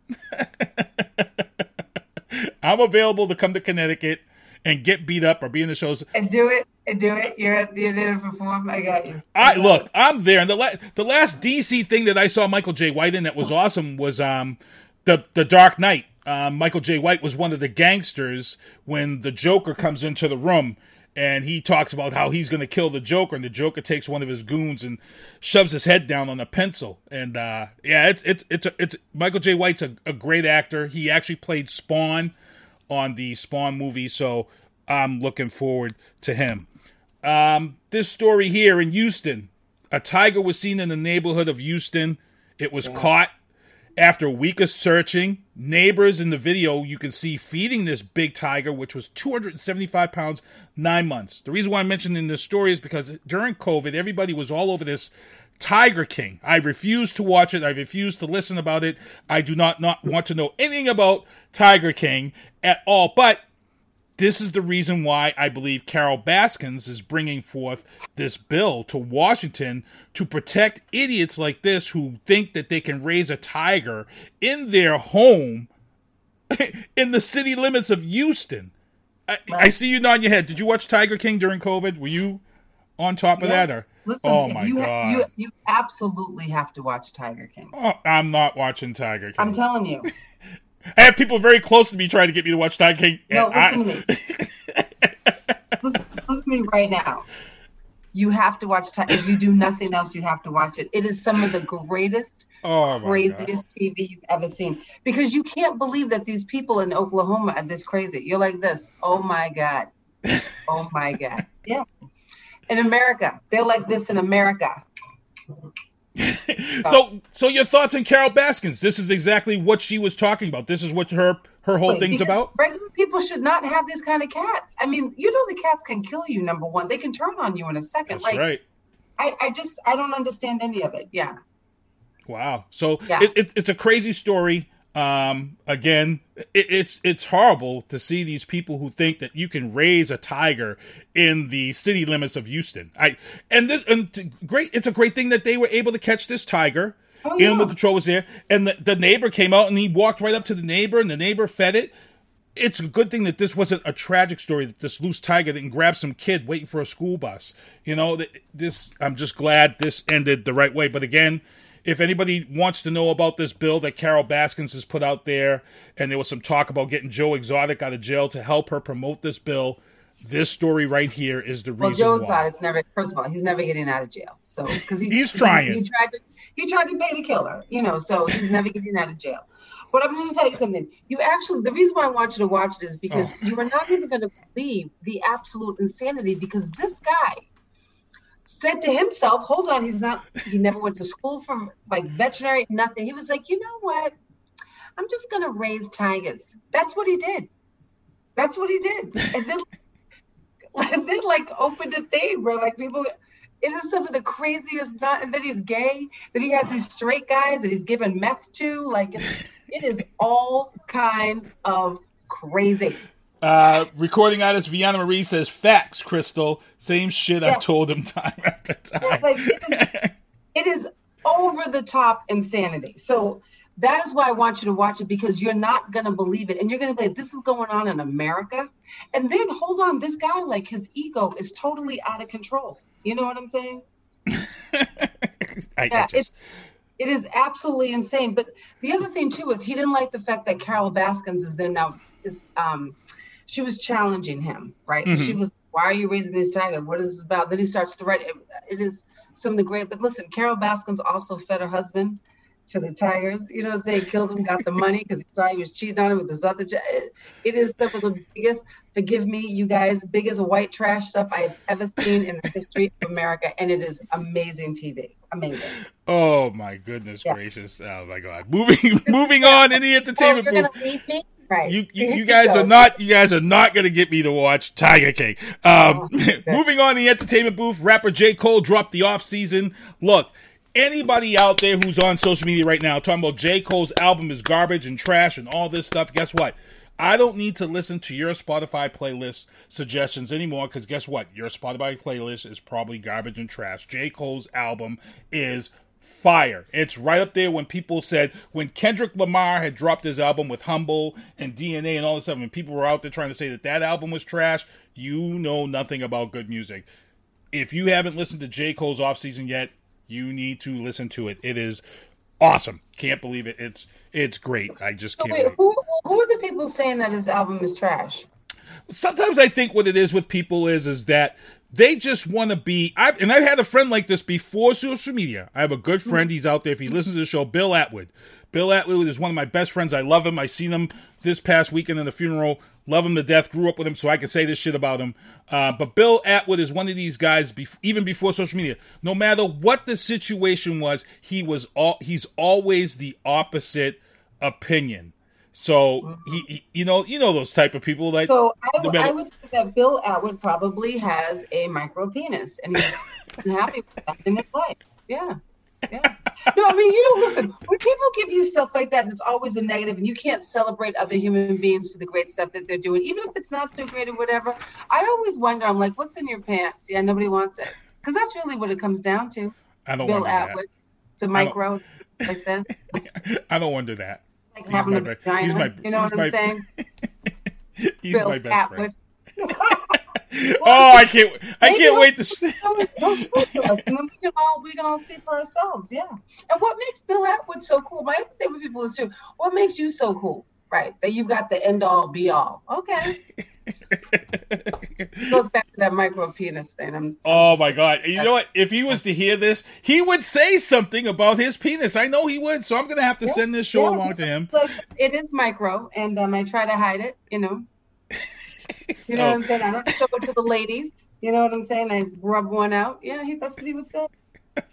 [LAUGHS] I'm available to come to Connecticut and get beat up or be in the shows and do it and do it. You're you're there to perform. I got you. I look, I'm there. And the la- the last DC thing that I saw Michael Jai White in that was awesome was um the the Dark Knight. Um, Michael Jai White was one of the gangsters when the Joker comes into the room and he talks about how he's going to kill the Joker, and the Joker takes one of his goons and shoves his head down on a pencil. And uh, yeah, it's it's it's a, it's Michael J. White's a, a great actor. He actually played Spawn on the Spawn movie, so I'm looking forward to him. Um, this story here in Houston, a tiger was seen in the neighborhood of Houston. It was yeah. caught after a week of searching. Neighbors in the video you can see feeding this big tiger, which was 275 pounds, nine months. The reason why I'm mentioning this story is because during COVID, everybody was all over this Tiger King. I refuse to watch it. I refuse to listen about it. I do not, not want to know anything about Tiger King at all. But this is the reason why I believe Carole Baskins is bringing forth this bill to Washington to protect idiots like this who think that they can raise a tiger in their home [LAUGHS] in the city limits of Houston. I, I, see you nodding your head. Did you watch Tiger King during COVID? Were you on top of yeah. that or? Listen, oh my you, god! You you absolutely have to watch Tiger King. Oh, I'm not watching Tiger King. I'm telling you. [LAUGHS] I have people very close to me trying to get me to watch Tiger King. No, listen I... to me. [LAUGHS] listen, listen, to me right now. You have to watch. Tiger. If you do nothing else, you have to watch it. It is some of the greatest, oh craziest God. TV you've ever seen. Because you can't believe that these people in Oklahoma are this crazy. You're like this. Oh my God. oh my God. [LAUGHS] Yeah. In America, they're like this in America. [LAUGHS] so so your thoughts on Carole Baskins? This is exactly what she was talking about. This is what her her whole thing's about. Regular people should not have these kind of cats. I mean, you know the cats can kill you. Number one, they can turn on you in a second. That's like, right. I I just I don't understand any of it. Yeah. Wow. So yeah. It, it, it's a crazy story. Um, again, it, it's it's horrible to see these people who think that you can raise a tiger in the city limits of Houston. I and this and great. It's a great thing that they were able to catch this tiger. Oh, yeah. Animal control was there, and the, the neighbor came out and he walked right up to the neighbor, and the neighbor fed it. It's a good thing that this wasn't a tragic story that this loose tiger didn't grab some kid waiting for a school bus. You know, this. I'm just glad this ended the right way. But again, if anybody wants to know about this bill that Carole Baskins has put out there, and there was some talk about getting Joe Exotic out of jail to help her promote this bill, this story right here is the reason. Well, Joe Exotic's never. First of all, he's never getting out of jail. So because he, he's trying. He, he, tried to. He tried to pay the killer. You know, so he's never getting out of jail. But I'm going to tell you something. You actually, the reason why I want you to watch it is because oh. you are not even going to believe the absolute insanity. Because this guy said to himself, hold on, he's not, he never went to school from like veterinary, nothing. He was like, you know what? I'm just going to raise tigers. That's what he did. That's what he did. And then, [LAUGHS] and then like opened a thing where like people, it is some of the craziest, not, and then he's gay, that he has these straight guys that he's given meth to. Like it is all kinds of crazy. Uh, recording artist Vianna Marie says, "Facts, Crystal. Same shit yeah. I've told him [LAUGHS] time after time." like, it, is, it is over the top insanity. So that is why I want you to watch it because you're not gonna believe it, and you're gonna be like, "This is going on in America." And then hold on, this guy, like his ego is totally out of control. You know what I'm saying? [LAUGHS] I, yeah, just... it is absolutely insane. But the other thing too is he didn't like the fact that Carole Baskins is then now is um she was challenging him, right? Mm-hmm. She was, why are you raising this tiger? What is this about? Then he starts to write. It, it is some of the great. But listen, Carole Baskins also fed her husband to the Tigers. You know what I'm saying? Killed him, got the money because he thought he was cheating on him with his other. It is some of the biggest. Forgive me, you guys, biggest white trash stuff I've ever seen in the history of America, and it is amazing TV. Amazing. Oh my goodness yeah. gracious! Oh my God! Moving [LAUGHS] moving on in the entertainment. Oh, you're gonna leave me? Right. You you, you [LAUGHS] guys are not you guys are not gonna get me to watch Tiger King. Um, oh, [LAUGHS] moving on the entertainment booth, rapper J. Cole dropped the off season. Look, anybody out there who's on social media right now talking about J. Cole's album is garbage and trash and all this stuff, guess what? I don't need to listen to your Spotify playlist suggestions anymore because guess what? Your Spotify playlist is probably garbage and trash. J. Cole's album is fire. It's right up there when people said when Kendrick Lamar had dropped his album with Humble and DNA and all this stuff, and people were out there trying to say that that album was trash. You know nothing about good music. If you haven't listened to J. Cole's off season yet, you need to listen to it. It is awesome. Can't believe it. It's it's great. I just can't. wait, wait. Who, who are the people saying that his album is trash? Sometimes I think what it is with people is is that they just want to be. I, and I've had a friend like this before social media. I have a good friend. He's out there. If he listens to the show, Bill Atwood. Bill Atwood is one of my best friends. I love him. I seen him this past weekend in the funeral. Love him to death. Grew up with him, so I can say this shit about him. Uh, but Bill Atwood is one of these guys, even before social media. No matter what the situation was, he was all. He's always the opposite opinion. So he, he, you know, you know those type of people. Like, so I, w- I would say that Bill Atwood probably has a micro penis, and he's [LAUGHS] happy with that in his life. Yeah. Yeah. No, I mean, you know, listen, when people give you stuff like that, it's always a negative, and you can't celebrate other human beings for the great stuff that they're doing, even if it's not so great or whatever. I always wonder, I'm like, what's in your pants? Yeah, nobody wants it. Because that's really what it comes down to. I don't Bill Atwood. It's a micro like this. [LAUGHS] I don't wonder that. Like he's having a vagina. My, you know what I'm saying? [LAUGHS] he's Bill my best Atwood. friend. [LAUGHS] oh, I can't! I can't wait to. See. He'll speak to us, and then we can all we can all see for ourselves. Yeah. And what makes Bill Atwood so cool? My other thing with people is too. What makes you so cool? Right, that you've got the end all be all. Okay. [LAUGHS] it goes back to that micro penis thing. I'm, oh I'm my god! You know what? If he was to hear this, he would say something about his penis. I know he would. So I'm gonna have to yeah, send this show yeah, along to him. It is micro, and um, I try to hide it. You know. so, [LAUGHS] you know what I'm saying? I don't show it to the ladies. You know what I'm saying? I rub one out. Yeah, he, that's what he would say.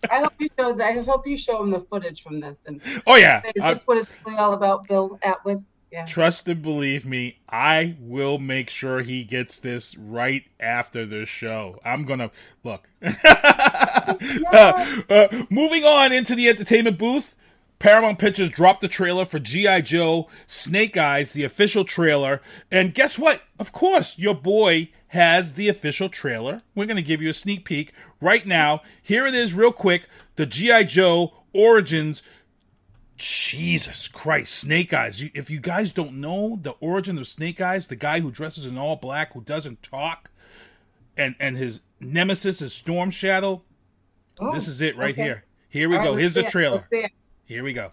I hope you show. I hope you show him the footage from this. And oh yeah, is this what it's really all about, Bill Atwood? Yeah. Trust and believe me, I will make sure he gets this right after the show. I'm gonna look. [LAUGHS] uh, uh, moving on into the entertainment booth. Paramount Pictures dropped the trailer for G.I. Joe Snake Eyes, the official trailer. And guess what? Of course, your boy has the official trailer. We're going to give you a sneak peek right now. Here it is, real quick the G.I. Joe Origins. Jesus Christ, Snake Eyes. If you guys don't know the origin of Snake Eyes, the guy who dresses in all black, who doesn't talk, and, and his nemesis is Storm Shadow, oh, this is it right okay. here. Here we all go. Right, Here's the trailer. Here we go.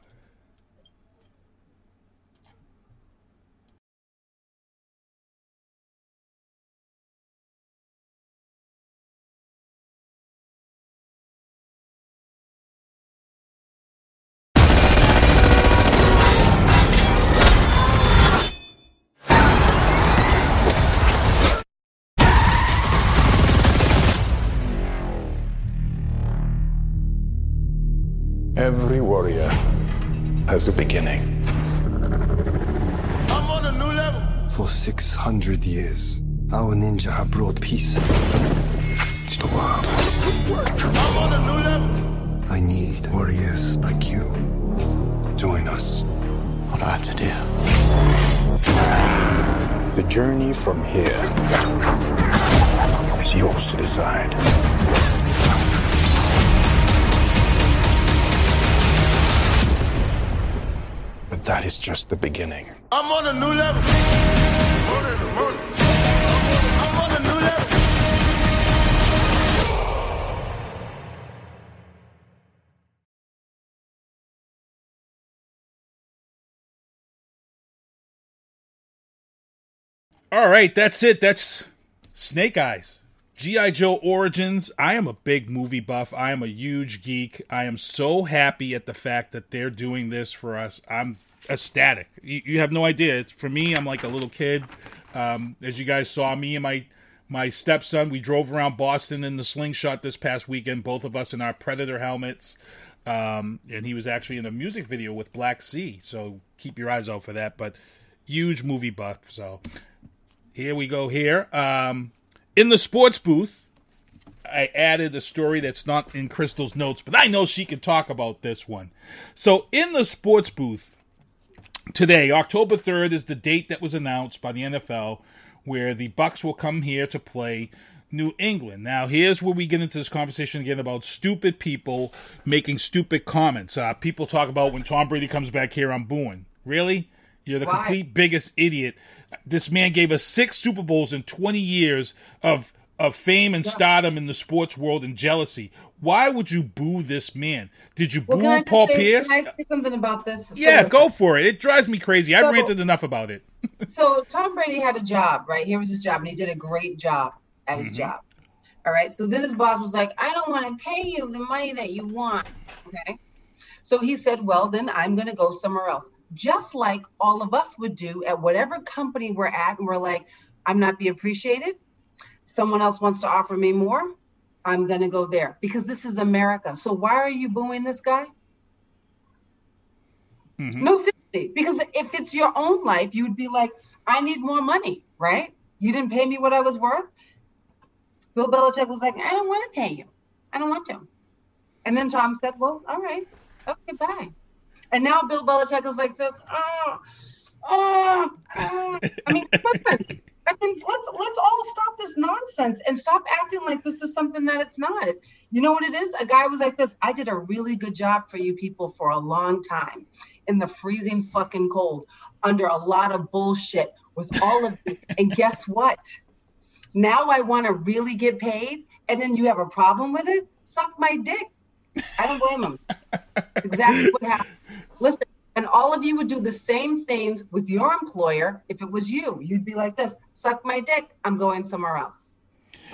Every warrior has a beginning. I'm on a new level. For 600 years, our ninja have brought peace to the world. I'm on a new level. I need warriors like you. Join us. What do I have to do? The journey from here is yours to decide. That is just the beginning. I'm on a new level. I'm on a new level. All right, that's it. That's Snake Eyes. G.I. Joe Origins, I am a big movie buff. I am a huge geek. I am so happy at the fact that they're doing this for us. I'm ecstatic. You, you have no idea. It's for me, I'm like a little kid. Um, as you guys saw, me and my my stepson, we drove around Boston in the slingshot this past weekend, both of us in our Predator helmets. Um, and he was actually in a music video with Black Sea. So keep your eyes out for that. But huge movie buff. So here we go here. Um, in the sports booth, I added a story that's not in Crystal's notes, but I know she can talk about this one. So in the sports booth today, October 3rd is the date that was announced by the NFL where the Bucs will come here to play New England. Now, here's where we get into this conversation again about stupid people making stupid comments. Uh, people talk about when Tom Brady comes back here, I'm booing. Really? You're the Why? complete biggest idiot. This man gave us six Super Bowls in 20 years of of fame and stardom in the sports world and jealousy. Why would you boo this man? Did you Well, boo Paul say, Pierce? Can I say something about this? So yeah, listen. go for it. It drives me crazy. I So- ranted enough about it. [LAUGHS] so Tom Brady had a job, right? Here was his job, and he did a great job at his Mm-hmm. job. All right. So then his boss was like, I don't want to pay you the money that you want. Okay. So he said, Well, then I'm going to go somewhere else. Just like all of us would do at whatever company we're at, and we're like, I'm not being appreciated. Someone else wants to offer me more. I'm going to go there because this is America. So why are you booing this guy? Mm-hmm. No, seriously, because if it's your own life, you would be like, I need more money, right? You didn't pay me what I was worth. Bill Belichick was like, I don't want to pay you. I don't want to. And then Tom said, Well, all right, okay, bye. And now Bill Belichick is like this. Oh, oh, oh. I mean. [LAUGHS] I mean, let's let's all stop this nonsense and stop acting like this is something that it's not. You know what it is? A guy was like this. I did a really good job for you people for a long time in the freezing fucking cold, under a lot of bullshit with all of you. [LAUGHS] and guess what? Now I want to really get paid, and then you have a problem with it? Suck my dick. I don't blame him. exactly what happened. And all of you would do the same things with your employer if it was you. You'd be like this: "Suck my dick. I'm going somewhere else."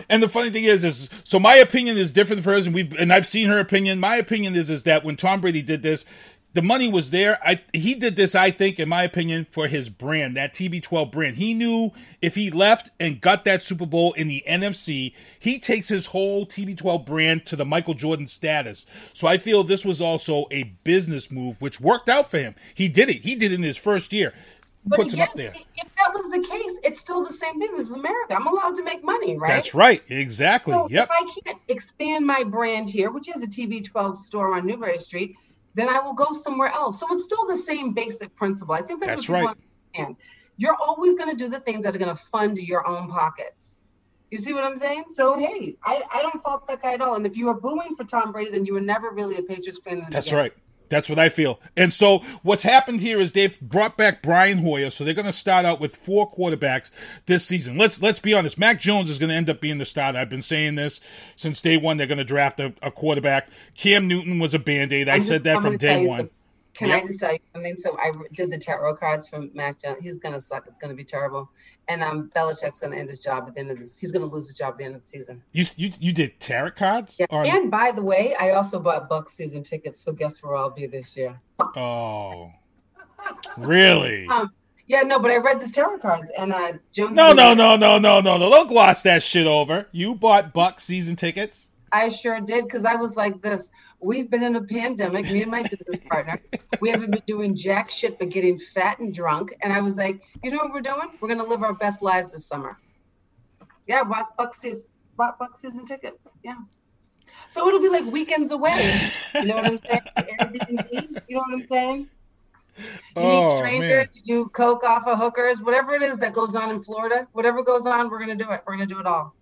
And the funny thing is, is so my opinion is different for hers, and we and I've seen her opinion. My opinion is is that when Tom Brady did this, the money was there. I he did this, I think, in my opinion, for his brand, that TB12 brand. He knew if he left and got that Super Bowl in the NFC, he takes his whole TB12 brand to the Michael Jordan status. So I feel this was also a business move, which worked out for him. He did it. He did it in his first year. But Puts again, him up there. if that was the case, it's still the same thing. This is America. I'm allowed to make money, right? That's right. Exactly. So yep. if I can't expand my brand here, which is a TB12 store on Newbury Street, then I will go somewhere else. So it's still the same basic principle. I think that's, That's what people right. understand. You're always going to do the things that are going to fund your own pockets. You see what I'm saying? So hey, I, I don't fault that guy at all. And if you were booing for Tom Brady, then you were never really a Patriots fan. That's right. That's what I feel. And so what's happened here is they've brought back Brian Hoyer, so they're going to start out with four quarterbacks this season. Let's let's be honest. Mac Jones is going to end up being the starter. I've been saying this since day one. They're going to draft a, a quarterback. Cam Newton was a band aid. I said that from day one. Can Yep. I just tell you something? So I did the tarot cards from Mac Jones. He's gonna suck. It's gonna be terrible. And um, Belichick's gonna end his job at the end of this. He's gonna lose his job at the end of the season. You you you did tarot cards? Yeah. Or- And by the way, I also bought Buck season tickets. So guess where I'll be this year? oh, really? [LAUGHS] Um, yeah, no, but I read this tarot cards and uh, Jones. No, no, no, no, no, no, no. Don't gloss that shit over. You bought Buck season tickets. I sure did because I was like this. We've been in a pandemic, me and my business [LAUGHS] partner. We haven't been doing jack shit but getting fat and drunk. And I was like, you know what we're doing? We're gonna live our best lives this summer. Yeah, bought buck season, bought buck season tickets. Yeah. So it'll be like weekends away. You know what I'm saying? [LAUGHS] Airbnb. You know what I'm saying? You Oh, meet strangers, man. you do coke off of hookers, whatever it is that goes on in Florida, whatever goes on, we're gonna do it. We're gonna do it all.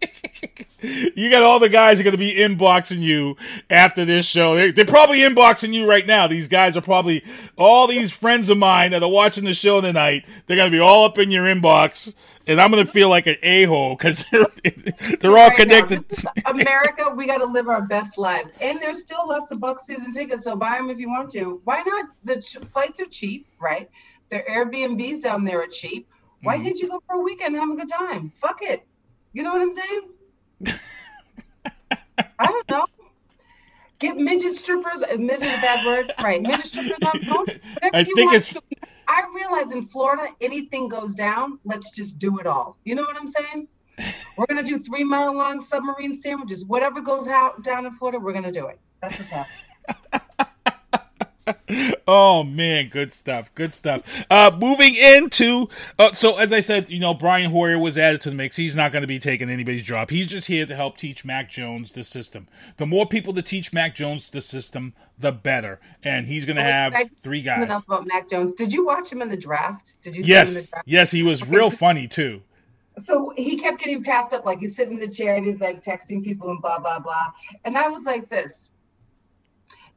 [LAUGHS] You got all the guys are going to be inboxing you after this show. They, they're probably inboxing you right now. These guys are probably all these friends of mine that are watching the show tonight. They're going to be all up in your inbox, and I'm going to feel like an a hole because they're, [LAUGHS] they're all Right connected. is America, we got to live our best lives, and there's still lots of Buck season tickets. So buy them if you want to. Why not? The ch- flights are cheap, right? Their Airbnbs down there are cheap. Why Mhm. can't you go for a weekend and have a good time? Fuck it. You know what I'm saying? I don't know. Get midget strippers. uh, Midget is a bad word, right? Midget strippers on phone. Whatever I you think want it's- to. I realize in Florida, anything goes down. Let's just do it all. You know what I'm saying? We're gonna do three mile long submarine sandwiches. Whatever goes out down in Florida, we're gonna do it. That's what's happening. [LAUGHS] [LAUGHS] Oh man, good stuff, good stuff. Uh, moving into uh, so as I said, you know, Brian Hoyer was added to the mix. He's not going to be taking anybody's job. He's just here to help teach Mac Jones the system. The more people to teach Mac Jones the system, the better. And he's going to have I- three guys. up about Mac Jones. Did you watch him in the draft? Did you see him in the Yes, draft? yes, he was real funny too. So he kept getting passed up, like he's sitting in the chair and he's like texting people and blah blah blah. And I was like, this.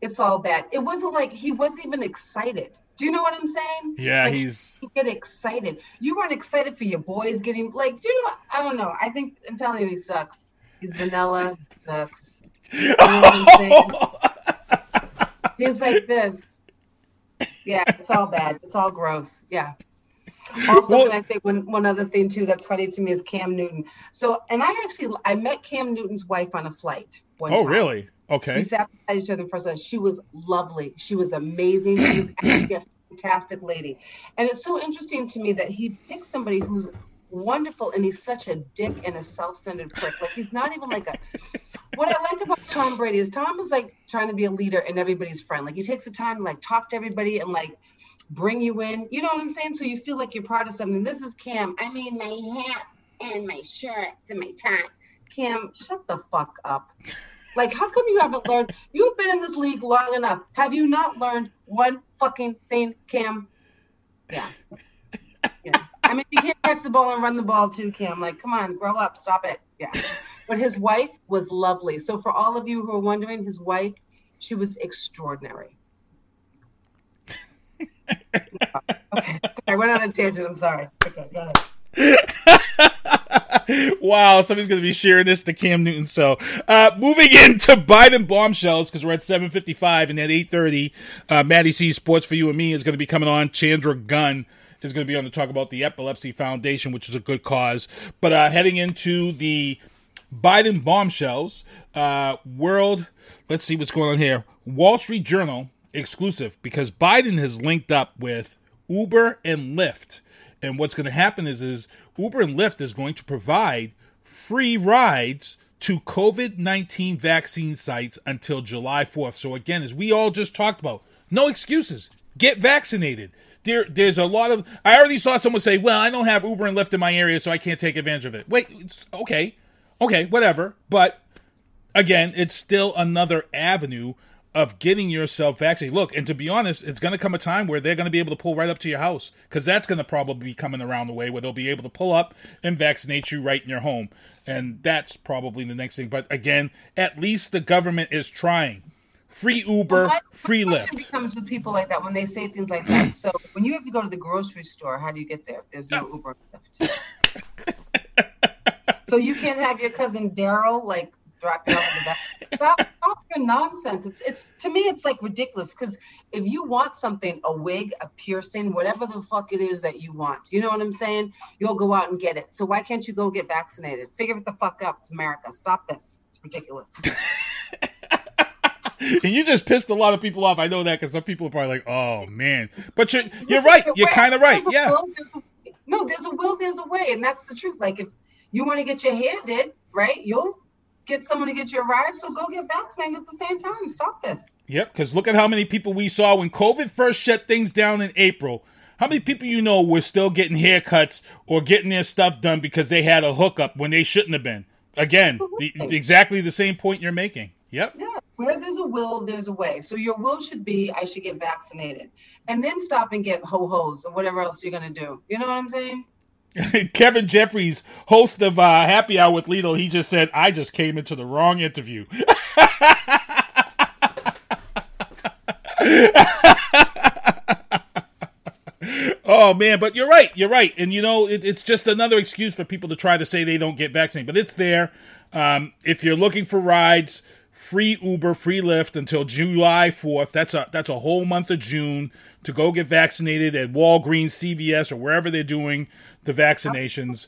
It's all bad. It wasn't like he wasn't even excited. Do you know what I'm saying? Yeah, Like, he's you get excited. You weren't excited for your boys getting like. Do you know? What? I don't know. I think I'm telling you, he sucks. He's vanilla. He sucks. You know? [LAUGHS] He's like this. Yeah, it's all bad. It's all gross. Yeah. Also, Well- can I say one, one other thing too that's funny to me is Cam Newton. So, and I actually I met Cam Newton's wife on a flight. One Oh, time. really? Okay. We sat beside each other the first time. She was lovely. She was amazing. She was a fantastic lady. And it's so interesting to me that he picked somebody who's wonderful and he's such a dick and a self-centered prick. Like he's not even like a what I like about Tom Brady is Tom is like trying to be a leader and everybody's friend. Like he takes the time to like talk to everybody and like bring you in. You know what I'm saying? So you feel like you're part of something. This is Cam. I mean my hats and my shirts and my tie. Cam, shut the fuck up. Like, how come you haven't learned? You've been in this league long enough. Have you not learned one fucking thing, Cam? Yeah. Yeah. I mean, you can't catch the ball and run the ball too, Cam. Like, come on, grow up, stop it. Yeah. But his wife was lovely. So for all of you who are wondering, his wife, she was extraordinary. [LAUGHS] okay. I went on a tangent. I'm sorry. Okay, go ahead. [LAUGHS] [LAUGHS] wow, somebody's going to be sharing this to Cam Newton. So, uh, moving [LAUGHS] into Biden bombshells because we're at seven fifty five and at eight thirty, uh, Maddie C Sports for you and me is going to be coming on. Chanda Gunn is going to be on to talk about the Epilepsy Foundation, which is a good cause. But uh, heading into the Biden bombshells, uh, world. Let's see what's going on here. Wall Street Journal exclusive because Biden has linked up with Uber and Lyft, and what's going to happen is is Uber and Lyft is going to provide free rides to COVID nineteen vaccine sites until July fourth. So again, as we all just talked about, no excuses. Get vaccinated. There, there's a lot of. I already saw someone say, "Well, I don't have Uber and Lyft in my area, so I can't take advantage of it." Wait, okay, okay, whatever. But again, it's still another avenue of getting yourself vaccinated. Look, and to be honest, it's going to come a time where they're going to be able to pull right up to your house because that's going to probably be coming around the way where they'll be able to pull up and vaccinate you right in your home. And that's probably the next thing. But again, at least the government is trying. Free Uber, My- free Lyft. becomes with people like that when they say things like that. So when you have to go to the grocery store, how do you get there if there's no Uber and Lyft? [LAUGHS] so you can't have your cousin Daryl like drop you off in the back. Stop, stop your nonsense. It's it's to me it's like ridiculous because if you want something, a wig, a piercing, whatever the fuck it is that you want, you know what I'm saying? You'll go out and get it. So why can't you go get vaccinated? Figure it the fuck up. It's America. Stop this. It's ridiculous. [LAUGHS] And you just pissed a lot of people off. I know that because some people are probably like, "Oh man," but you're you're right. You're kind of right. Yeah. will, there's a- no, there's a will, there's a way, and that's the truth. Like if you want to get your hair did, right, you'll get someone to get you a ride. So go get vaccinated at the same time. Stop this. Yep, because look at how many people we saw when COVID first shut things down in April. How many people you know were still getting haircuts or getting their stuff done because they had a hookup when they shouldn't have been? Again, the, exactly the same point you're making. Yep. Yeah, where there's a will, there's a way. So your will should be, I should get vaccinated, and then stop and get ho hos or whatever else you're gonna do. You know what I'm saying? [LAUGHS] Kevin Jeffries, host of uh, Happy Hour with Lito, he just said, I just came into the wrong interview. [LAUGHS] oh, man, but you're right. You're right. And, you know, it, it's just another excuse for people to try to say they don't get vaccinated, but it's there. Um, if you're looking for rides, free Uber, free Lyft until July 4th. That's a that's a whole month of June to go get vaccinated at Walgreens, CVS, or wherever they're doing the vaccinations.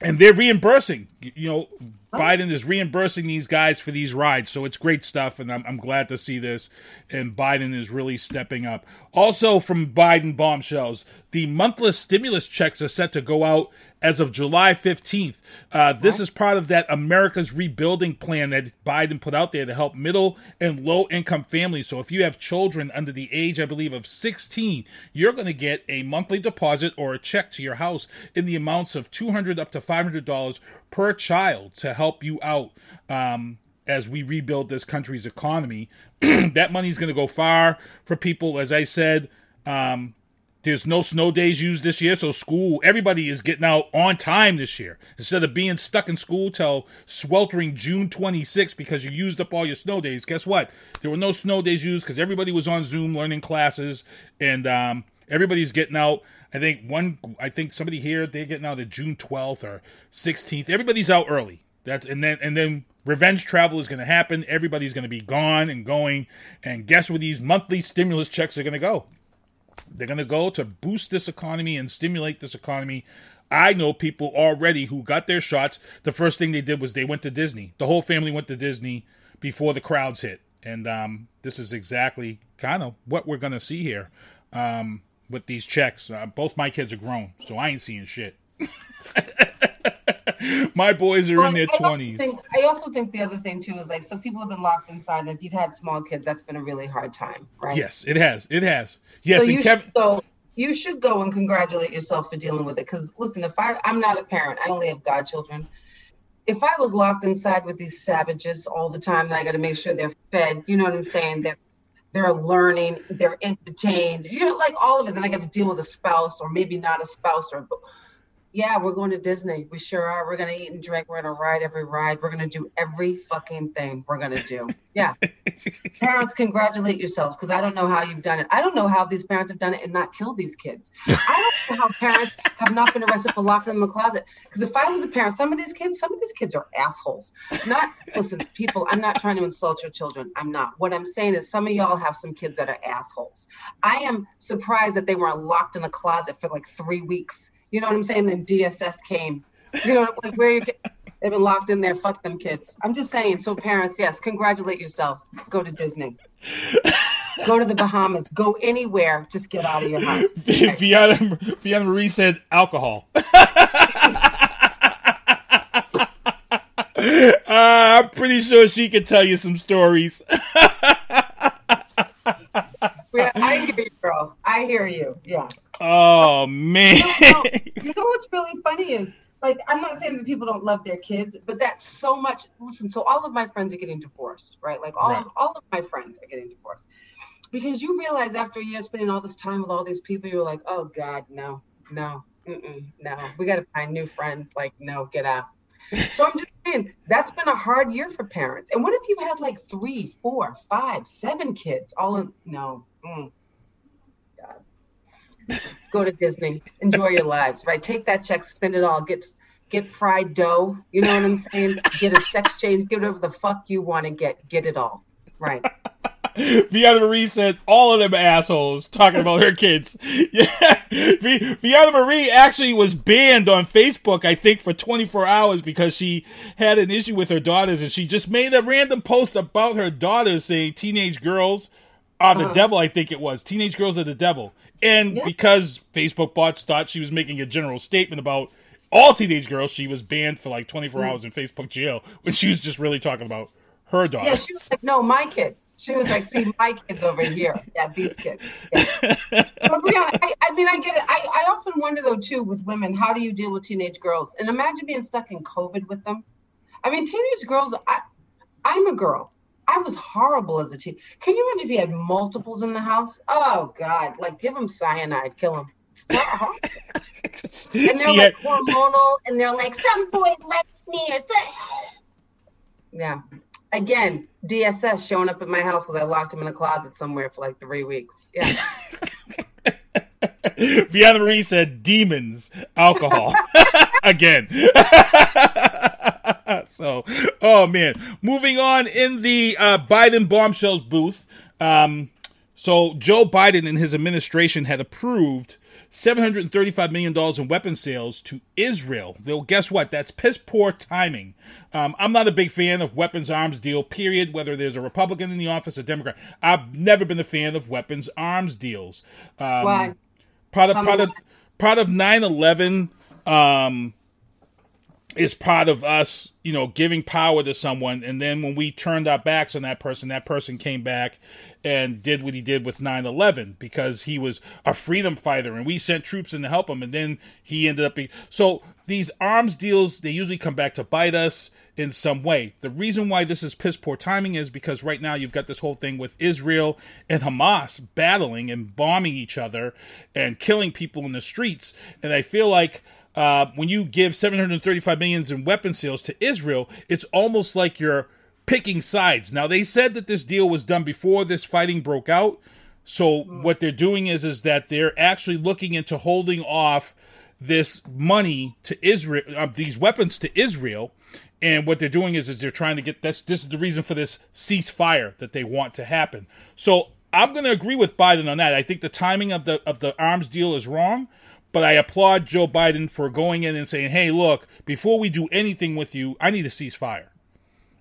and they're reimbursing. You know, Biden is reimbursing these guys for these rides, so it's great stuff, and I'm, I'm glad to see this. And Biden is really stepping up. Also, from Biden bombshells, the monthly stimulus checks are set to go out as of July 15th. Uh, this is part of that America's Rebuilding Plan that Biden put out there to help middle and low income families. So if you have children under the age, I believe, of 16, you're going to get a monthly deposit or a check to your house in the amounts of 200 up to $500 per child to help you out. Um, as we rebuild this country's economy, [CLEARS THROAT] that money is going to go far for people. As I said, um, there's no snow days used this year, so school, everybody is getting out on time this year. Instead of being stuck in school till sweltering June 26th because you used up all your snow days, guess what? There were no snow days used because everybody was on Zoom learning classes, and um, everybody's getting out. I think one, I think somebody here, they're getting out of June 12th or 16th. Everybody's out early. That's and then and then revenge travel is going to happen. Everybody's going to be gone and going, and guess where these monthly stimulus checks are going to go? They're going to go to boost this economy and stimulate this economy. I know people already who got their shots. The first thing they did was they went to Disney. The whole family went to Disney before the crowds hit. And um, this is exactly kind of what we're going to see here um, with these checks. Uh, both my kids are grown, so I ain't seeing shit. [LAUGHS] my boys are Well, in their 20s. think- I also think the other thing too is like, so people have been locked inside. And if you've had small kids, that's been a really hard time, right? Yes, it has. It has. Yes, so and you Kevin. should go. You should go and congratulate yourself for dealing with it. Because listen, if I, I'm not a parent, I only have godchildren. If I was locked inside with these savages all the time, I got to make sure they're fed. You know what I'm saying? They're they're learning, they're entertained. You know, like all of it. Then I got to deal with a spouse, or maybe not a spouse, or yeah, we're going to Disney. We sure are. We're gonna eat and drink. We're gonna ride every ride. We're gonna do every fucking thing we're gonna do. Yeah. [LAUGHS] parents, congratulate yourselves because I don't know how you've done it. I don't know how these parents have done it and not killed these kids. [LAUGHS] I don't know how parents have not been arrested for locking them in the closet. Because if I was a parent, some of these kids, some of these kids are assholes. Not listen, people. I'm not trying to insult your children. I'm not. What I'm saying is, some of y'all have some kids that are assholes. I am surprised that they weren't locked in a closet for like three weeks. You know what I'm saying? Then DSS came. You know, like where you they've been locked in there. Fuck them kids. I'm just saying. So parents, yes, congratulate yourselves. Go to Disney. Go to the Bahamas. Go anywhere. Just get out of your house. [LAUGHS] Fiona, Fiona Marie said alcohol. [LAUGHS] Uh, I'm pretty sure she could tell you some stories. [LAUGHS] Yeah, I hear you, girl. I hear you. Yeah. Oh man. You know, [LAUGHS] you know what's really funny is like I'm not saying that people don't love their kids, but that's so much. Listen, so all of my friends are getting divorced, right? Like all Right. of all of my friends are getting divorced because you realize after a year spending all this time with all these people, you're like, oh God, no, no, mm-mm, no. We got to find new friends. Like, no, get out. So I'm just saying that's been a hard year for parents. And what if you had like three, four, five, seven kids all in? No. Mm. [LAUGHS] Go to Disney, enjoy your lives, right? Take that check, spend it all, get get fried dough. You know what I'm saying? Get a sex change, get whatever the fuck you want to get, get it all, right? Fiona Marie said all of them assholes talking about her kids. [LAUGHS] Yeah, Vi- Fiona Marie actually was banned on Facebook, I think, for 24 hours because she had an issue with her daughters, and she just made a random post about her daughters saying teenage girls are the Uh-huh. devil. I think it was teenage girls are the devil, and because Facebook bots thought she was making a general statement about all teenage girls, she was banned for like 24 Mm. hours in Facebook jail when she was just really talking about her daughter. Yeah, she was like, no, my kids. She was like, see, my kids over here. Yeah, these kids. Yeah. [LAUGHS] But Brianna, I, I mean, I get it. I, I often wonder though too with women, how do you deal with teenage girls? And imagine being stuck in COVID with them. I mean, teenage girls. I, I'm a girl. I was horrible as a teen. Can you imagine if you had multiples in the house? Oh God! Like give them cyanide, kill them. [LAUGHS] And they're She like hormonal, and they're like, some boy likes me. [SIGHS] Yeah. Again, DSS showing up at my house because I locked him in a closet somewhere for like three weeks. Yeah. Fiona Marie said demons, alcohol. [LAUGHS] [LAUGHS] Again. So, oh man. Moving on in the uh, Biden bombshells booth. Um, so, Joe Biden and his administration had approved $735 million in weapon sales to Israel. Well, guess what? That's piss poor timing. Um, I'm not a big fan of weapons arms deal, period, whether there's a Republican in the office or Democrat. I've never been a fan of weapons arms deals. Um, Why? Part of, part of, part of 9 11 um, is part of us, you know, giving power to someone. And then when we turned our backs on that person, that person came back and did what he did with 9 11 because he was a freedom fighter and we sent troops in to help him. And then he ended up being. So these arms deals, they usually come back to bite us in some way. The reason why this is piss poor timing is because right now you've got this whole thing with Israel and Hamas battling and bombing each other and killing people in the streets. And I feel like uh, when you give 735 millions in weapon sales to Israel, it's almost like you're picking sides. Now they said that this deal was done before this fighting broke out. So what they're doing is is that they're actually looking into holding off this money to Israel, uh, these weapons to Israel, and what they're doing is is they're trying to get this. This is the reason for this ceasefire that they want to happen. So I'm going to agree with Biden on that. I think the timing of the of the arms deal is wrong, but I applaud Joe Biden for going in and saying, "Hey, look, before we do anything with you, I need a ceasefire.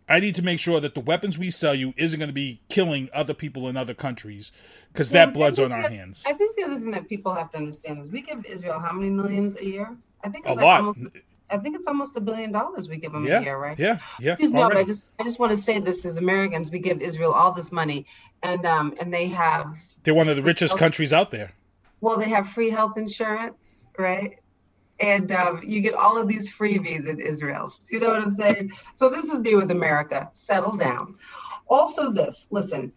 I need to make sure that the weapons we sell you isn't going to be killing other people in other countries because that blood's on our hands." I think the other thing that people have to understand is we give Israel how many millions a year? I think A it's like lot. Almost, I think it's almost a billion dollars we give them Yeah, a year, right? yeah, yes, Please no, but I just I just want to say this as Americans, we give Israel all this money, and um and they have They're one of the richest countries out there. Well they have free health insurance, right? And um, you get all of these freebies in Israel. You know what I'm saying? So this is me with America. Settle down. Also, this listen.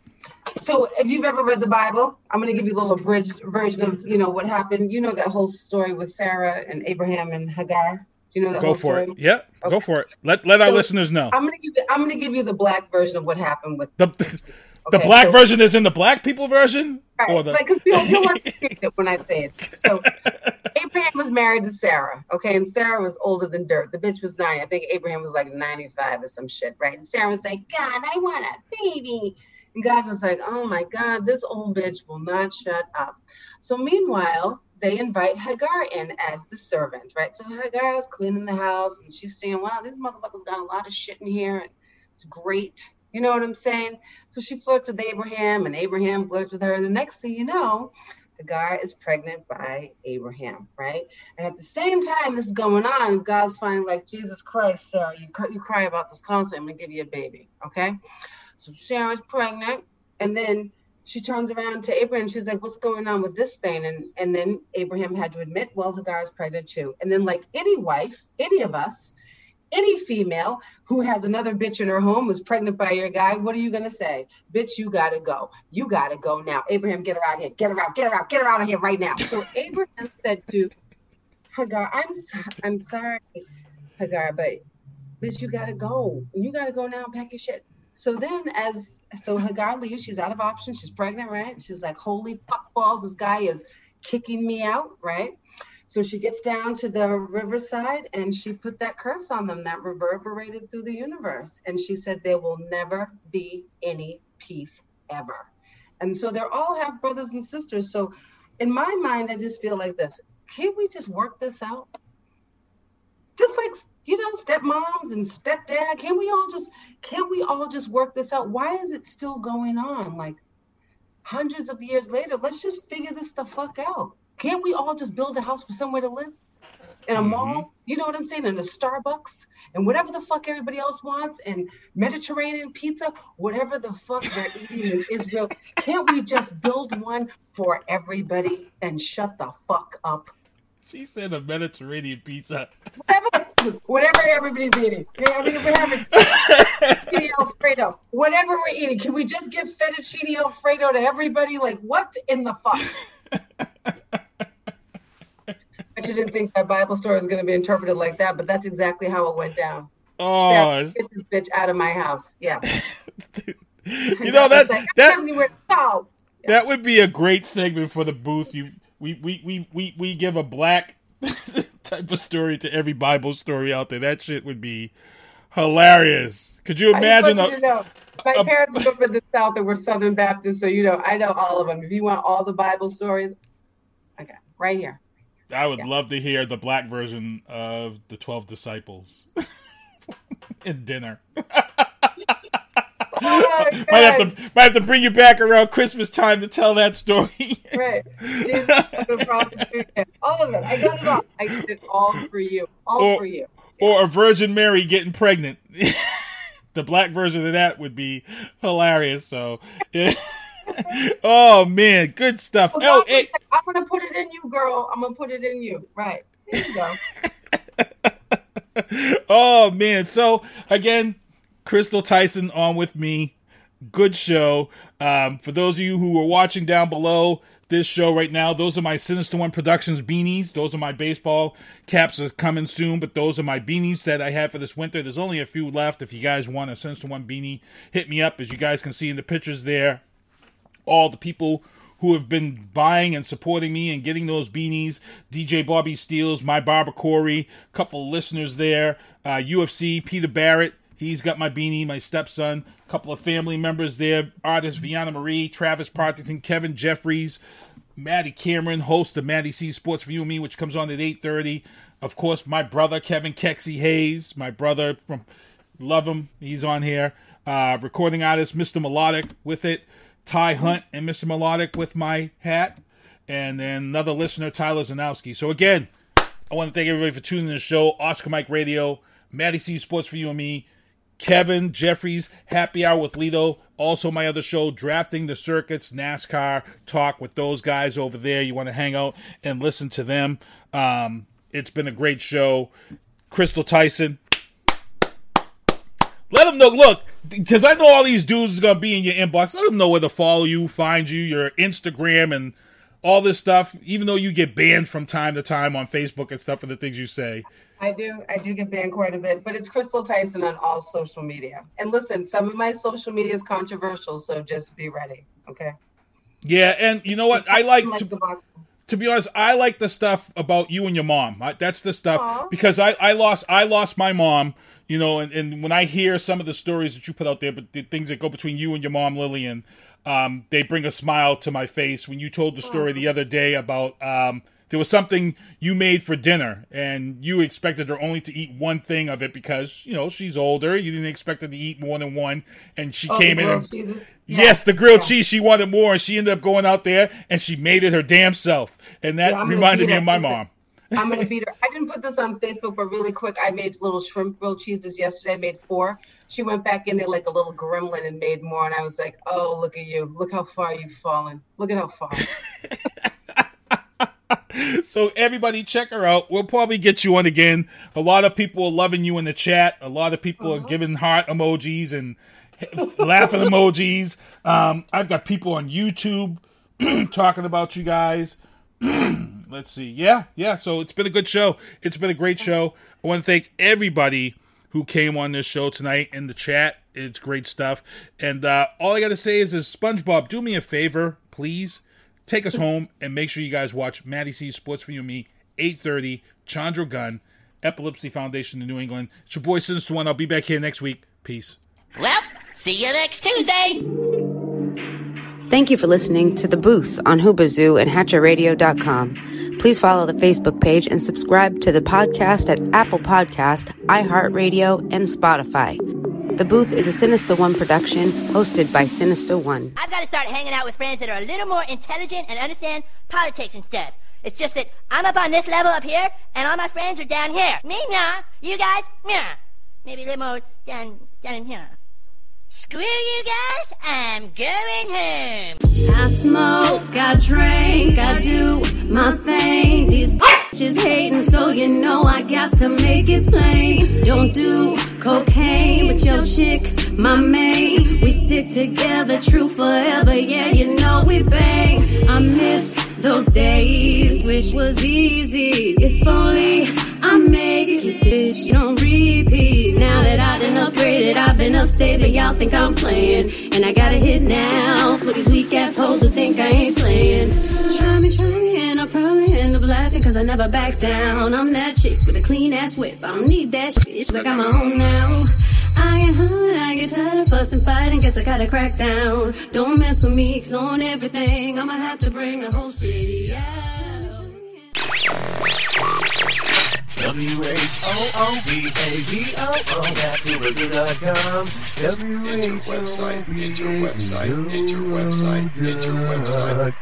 So if you've ever read the Bible, I'm going to give you a little abridged version of you know what happened. You know that whole story with Sarah and Abraham and Hagar. Do you know that Go whole for story? it. Yeah, go for it. Let let our listeners know. I'm gonna give you, I'm gonna give you the black version of what happened with the [LAUGHS] the black so- version is in the black people version, or Right, the because you'll understand it when I say it. So [LAUGHS] Abraham was married to Sarah, okay, and Sarah was older than dirt. The bitch was 90. I think Abraham was like 95 or some shit, right? And Sarah was like, God, I want a baby. And God was like, Oh my God, this old bitch will not shut up. So meanwhile, they invite Hagar in as the servant, right? So Hagar is cleaning the house and she's saying, Wow, these motherfuckers got a lot of shit in here. And it's great. You know what I'm saying? So she flirts with Abraham, and Abraham flirts with her. And the next thing you know, Hagar is pregnant by Abraham, right? And at the same time this is going on, God's finally like, Jesus Christ, Sarah, you, cry- you cry about this constantly. I'm going to give you a baby, okay? So Sarah's pregnant, and then she turns around to Abraham. She's like, "What's going on with this thing?" And and then Abraham had to admit, "Well, Hagar is pregnant too." And then, like any wife, any of us, any female who has another bitch in her home was pregnant by your guy, what are you gonna say? Bitch, you gotta go. You gotta go now. Abraham, get her out of here. Get her out. Get her out. Get her out of here right now. So [LAUGHS] Abraham said to Hagar, I'm so- I'm sorry, Hagar, but bitch, you gotta go. You gotta go now and pack your shit. So then, as so Hagar leaves, she's out of options. She's pregnant, right? She's like, "Holy fuck balls! This guy is kicking me out," right? So she gets down to the riverside and she put that curse on them that reverberated through the universe. And she said, There will never be any peace ever. And so they're all half brothers and sisters. So in my mind, I just feel like this can't we just work this out? Just like you know, stepmoms and stepdad, can we all just can't we all just work this out? Why is it still going on? Like hundreds of years later, let's just figure this the fuck out. Can't we all just build a house for somewhere to live? In a mm-hmm. mall, you know what I'm saying? In a Starbucks and whatever the fuck everybody else wants, and Mediterranean pizza, whatever the fuck they're [LAUGHS] eating in Israel. Can't we just build one for everybody and shut the fuck up? She said a Mediterranean pizza. Whatever, whatever everybody's eating. Yeah, I mean, we're having fettuccine alfredo. Whatever we're eating, can we just give fettuccine alfredo to everybody? Like, what in the fuck? [LAUGHS] I didn't think that Bible story was going to be interpreted like that, but that's exactly how it went down. Oh, Sarah, get this bitch out of my house. Yeah. [LAUGHS] you [LAUGHS] know that Like, I that have anywhere to go. that would be a great segment for the booth. You we we we we, we give a black [LAUGHS] type of story to every Bible story out there. That shit would be hilarious. Could you imagine? want you know, my a- parents up in the South and were Southern Baptists, so you know I know all of them. If you want all the Bible stories, okay, right here. I would love to hear the black version of the Twelve Disciples [LAUGHS] in dinner. Oh, [LAUGHS] might have to might have to bring you back around Christmas time to tell that story. [LAUGHS] Right. Jesus. All of it. I got it all. I did it all for you. All Or- for you. or a Virgin Mary getting pregnant. the black version of that would be hilarious. So, yeah. [LAUGHS] oh man, good stuff. Well, Oh, hey, like, I'm gonna put it in you, girl. I'm gonna put it in you. Right. There you go. [LAUGHS] oh man. So again, Crystal Tyson on with me. Good show. Um, for those of you who are watching down below this show right now, those are my Sinister One Productions beanies. Those are my baseball caps are coming soon, but those are my beanies that I have for this winter. There's only a few left. If you guys want a Sinister One beanie, hit me up. As you guys can see in the pictures there, all the people who have been buying and supporting me and getting those beanies. DJ Bobby Steels, my Barbara Corey, couple listeners there. Uh, UFC, Peter Barrett, he's got my beanie, my stepson, couple of family members there. Artist Vianna Marie, Travis Partington, Kevin Jeffries, Maddie Cameron, host of Maddie C Sports for You and Me, which comes on at 8.30. Of course, my brother, Kevin Kexy Hayes, my brother from Love him. He's on here. Uh, recording artist, Mr. Melodic with it. Ty Hunt and Mr. Melodic with my hat. And then another listener, Tyler Zanowski. So again, I want to thank everybody for tuning in the show. Oscar Mike Radio, Maddie C Sports for You and Me, Kevin Jeffries, Happy Hour with Lito. Also, my other show, Drafting the Circuits, NASCAR Talk with those guys over there. You want to hang out and listen to them. Um, it's been a great show. Crystal Tyson, let them know. Look, because I know all these dudes is gonna be in your inbox. Let them know where to follow you, find you, your Instagram, and all this stuff. Even though you get banned from time to time on Facebook and stuff for the things you say. I do. I do get banned quite a bit, but it's Crystal Tyson on all social media. And listen, some of my social media is controversial, so just be ready. Okay. Yeah, and you know what? I like Like to, to be honest. I like the stuff about you and your mom. I, that's the stuff because I, I lost I lost my mom. You know, and, and when I hear some of the stories that you put out there, but the things that go between you and your mom, Lillian, um, they bring a smile to my face. When you told the story the other day about um, there was something you made for dinner, and you expected her only to eat one thing of it because you know she's older. You didn't expect her to eat more than one, and she Oh, came in. And, cheeses? Yes, the grilled cheese. She wanted more, and she ended up going out there and she made it her damn self, and that Yeah, reminded me of my mom. I'm gonna beat her. I didn't put this on Facebook, but really quick, I made little shrimp grilled cheeses yesterday. I made four. She went back in there like a little gremlin and made more, and I was like, "Oh, look at you! Look how far you've fallen! Look at how far." [LAUGHS] So everybody check her out. We'll probably get you on again. A lot of people are loving you in the chat. A lot of people are giving heart emojis and [LAUGHS] laughing emojis. Um, I've got people on YouTube [CLEARS THROAT] talking about you guys. [CLEARS THROAT] Let's see. Yeah, yeah. So it's been a good show. It's been a great show. I want to thank everybody who came on this show tonight in the chat. It's great stuff. And uh, all I got to say is, is SpongeBob, do me a favor, please. Take us home and make sure you guys watch Maddie C Sports for You and Me, 8.30, Chanda Gunn, Epilepsy Foundation in New England. It's your boy Sinister One. I'll be back here next week. Peace. Well, see you next Tuesday. Thank you for listening to The Booth on Whoobazoo and HatcherRadio.com. Please follow the Facebook page and subscribe to the podcast at Apple Podcast, iHeartRadio, and Spotify. The Booth is a Sinister One production hosted by Sinister One. I've got to start hanging out with friends that are a little more intelligent and understand politics and stuff. It's just that I'm up on this level up here, and all my friends are down here. Me, nah. You guys, nah. Maybe a little more down, down here. Screw you guys, I'm going home. I smoke, I drink, I do my thing. These bitches hating, so you know I got to make it plain. Don't do cocaine, but your chick, my main. We stick together, true forever. Yeah, you know we bang. I miss those days, which was easy. If only I make it this on repeat. Now that I done upgraded, I've been upstate, y'all think I'm playing. And I gotta hit now for these weak assholes who think I ain't slaying. Try me, try me, and I'll probably end up laughing cause I never back down. I'm that chick with a clean ass whip. I don't need that shit, it's like I'm my own now. I get hard, I get tired of fussing, fighting, guess I gotta crack down. Don't mess with me, cause on everything, I'ma have to bring the whole city out. W-H-O-O-B-A-Z-O-O, that's Elizabeth.com. Enter website, enter website, enter website, enter website.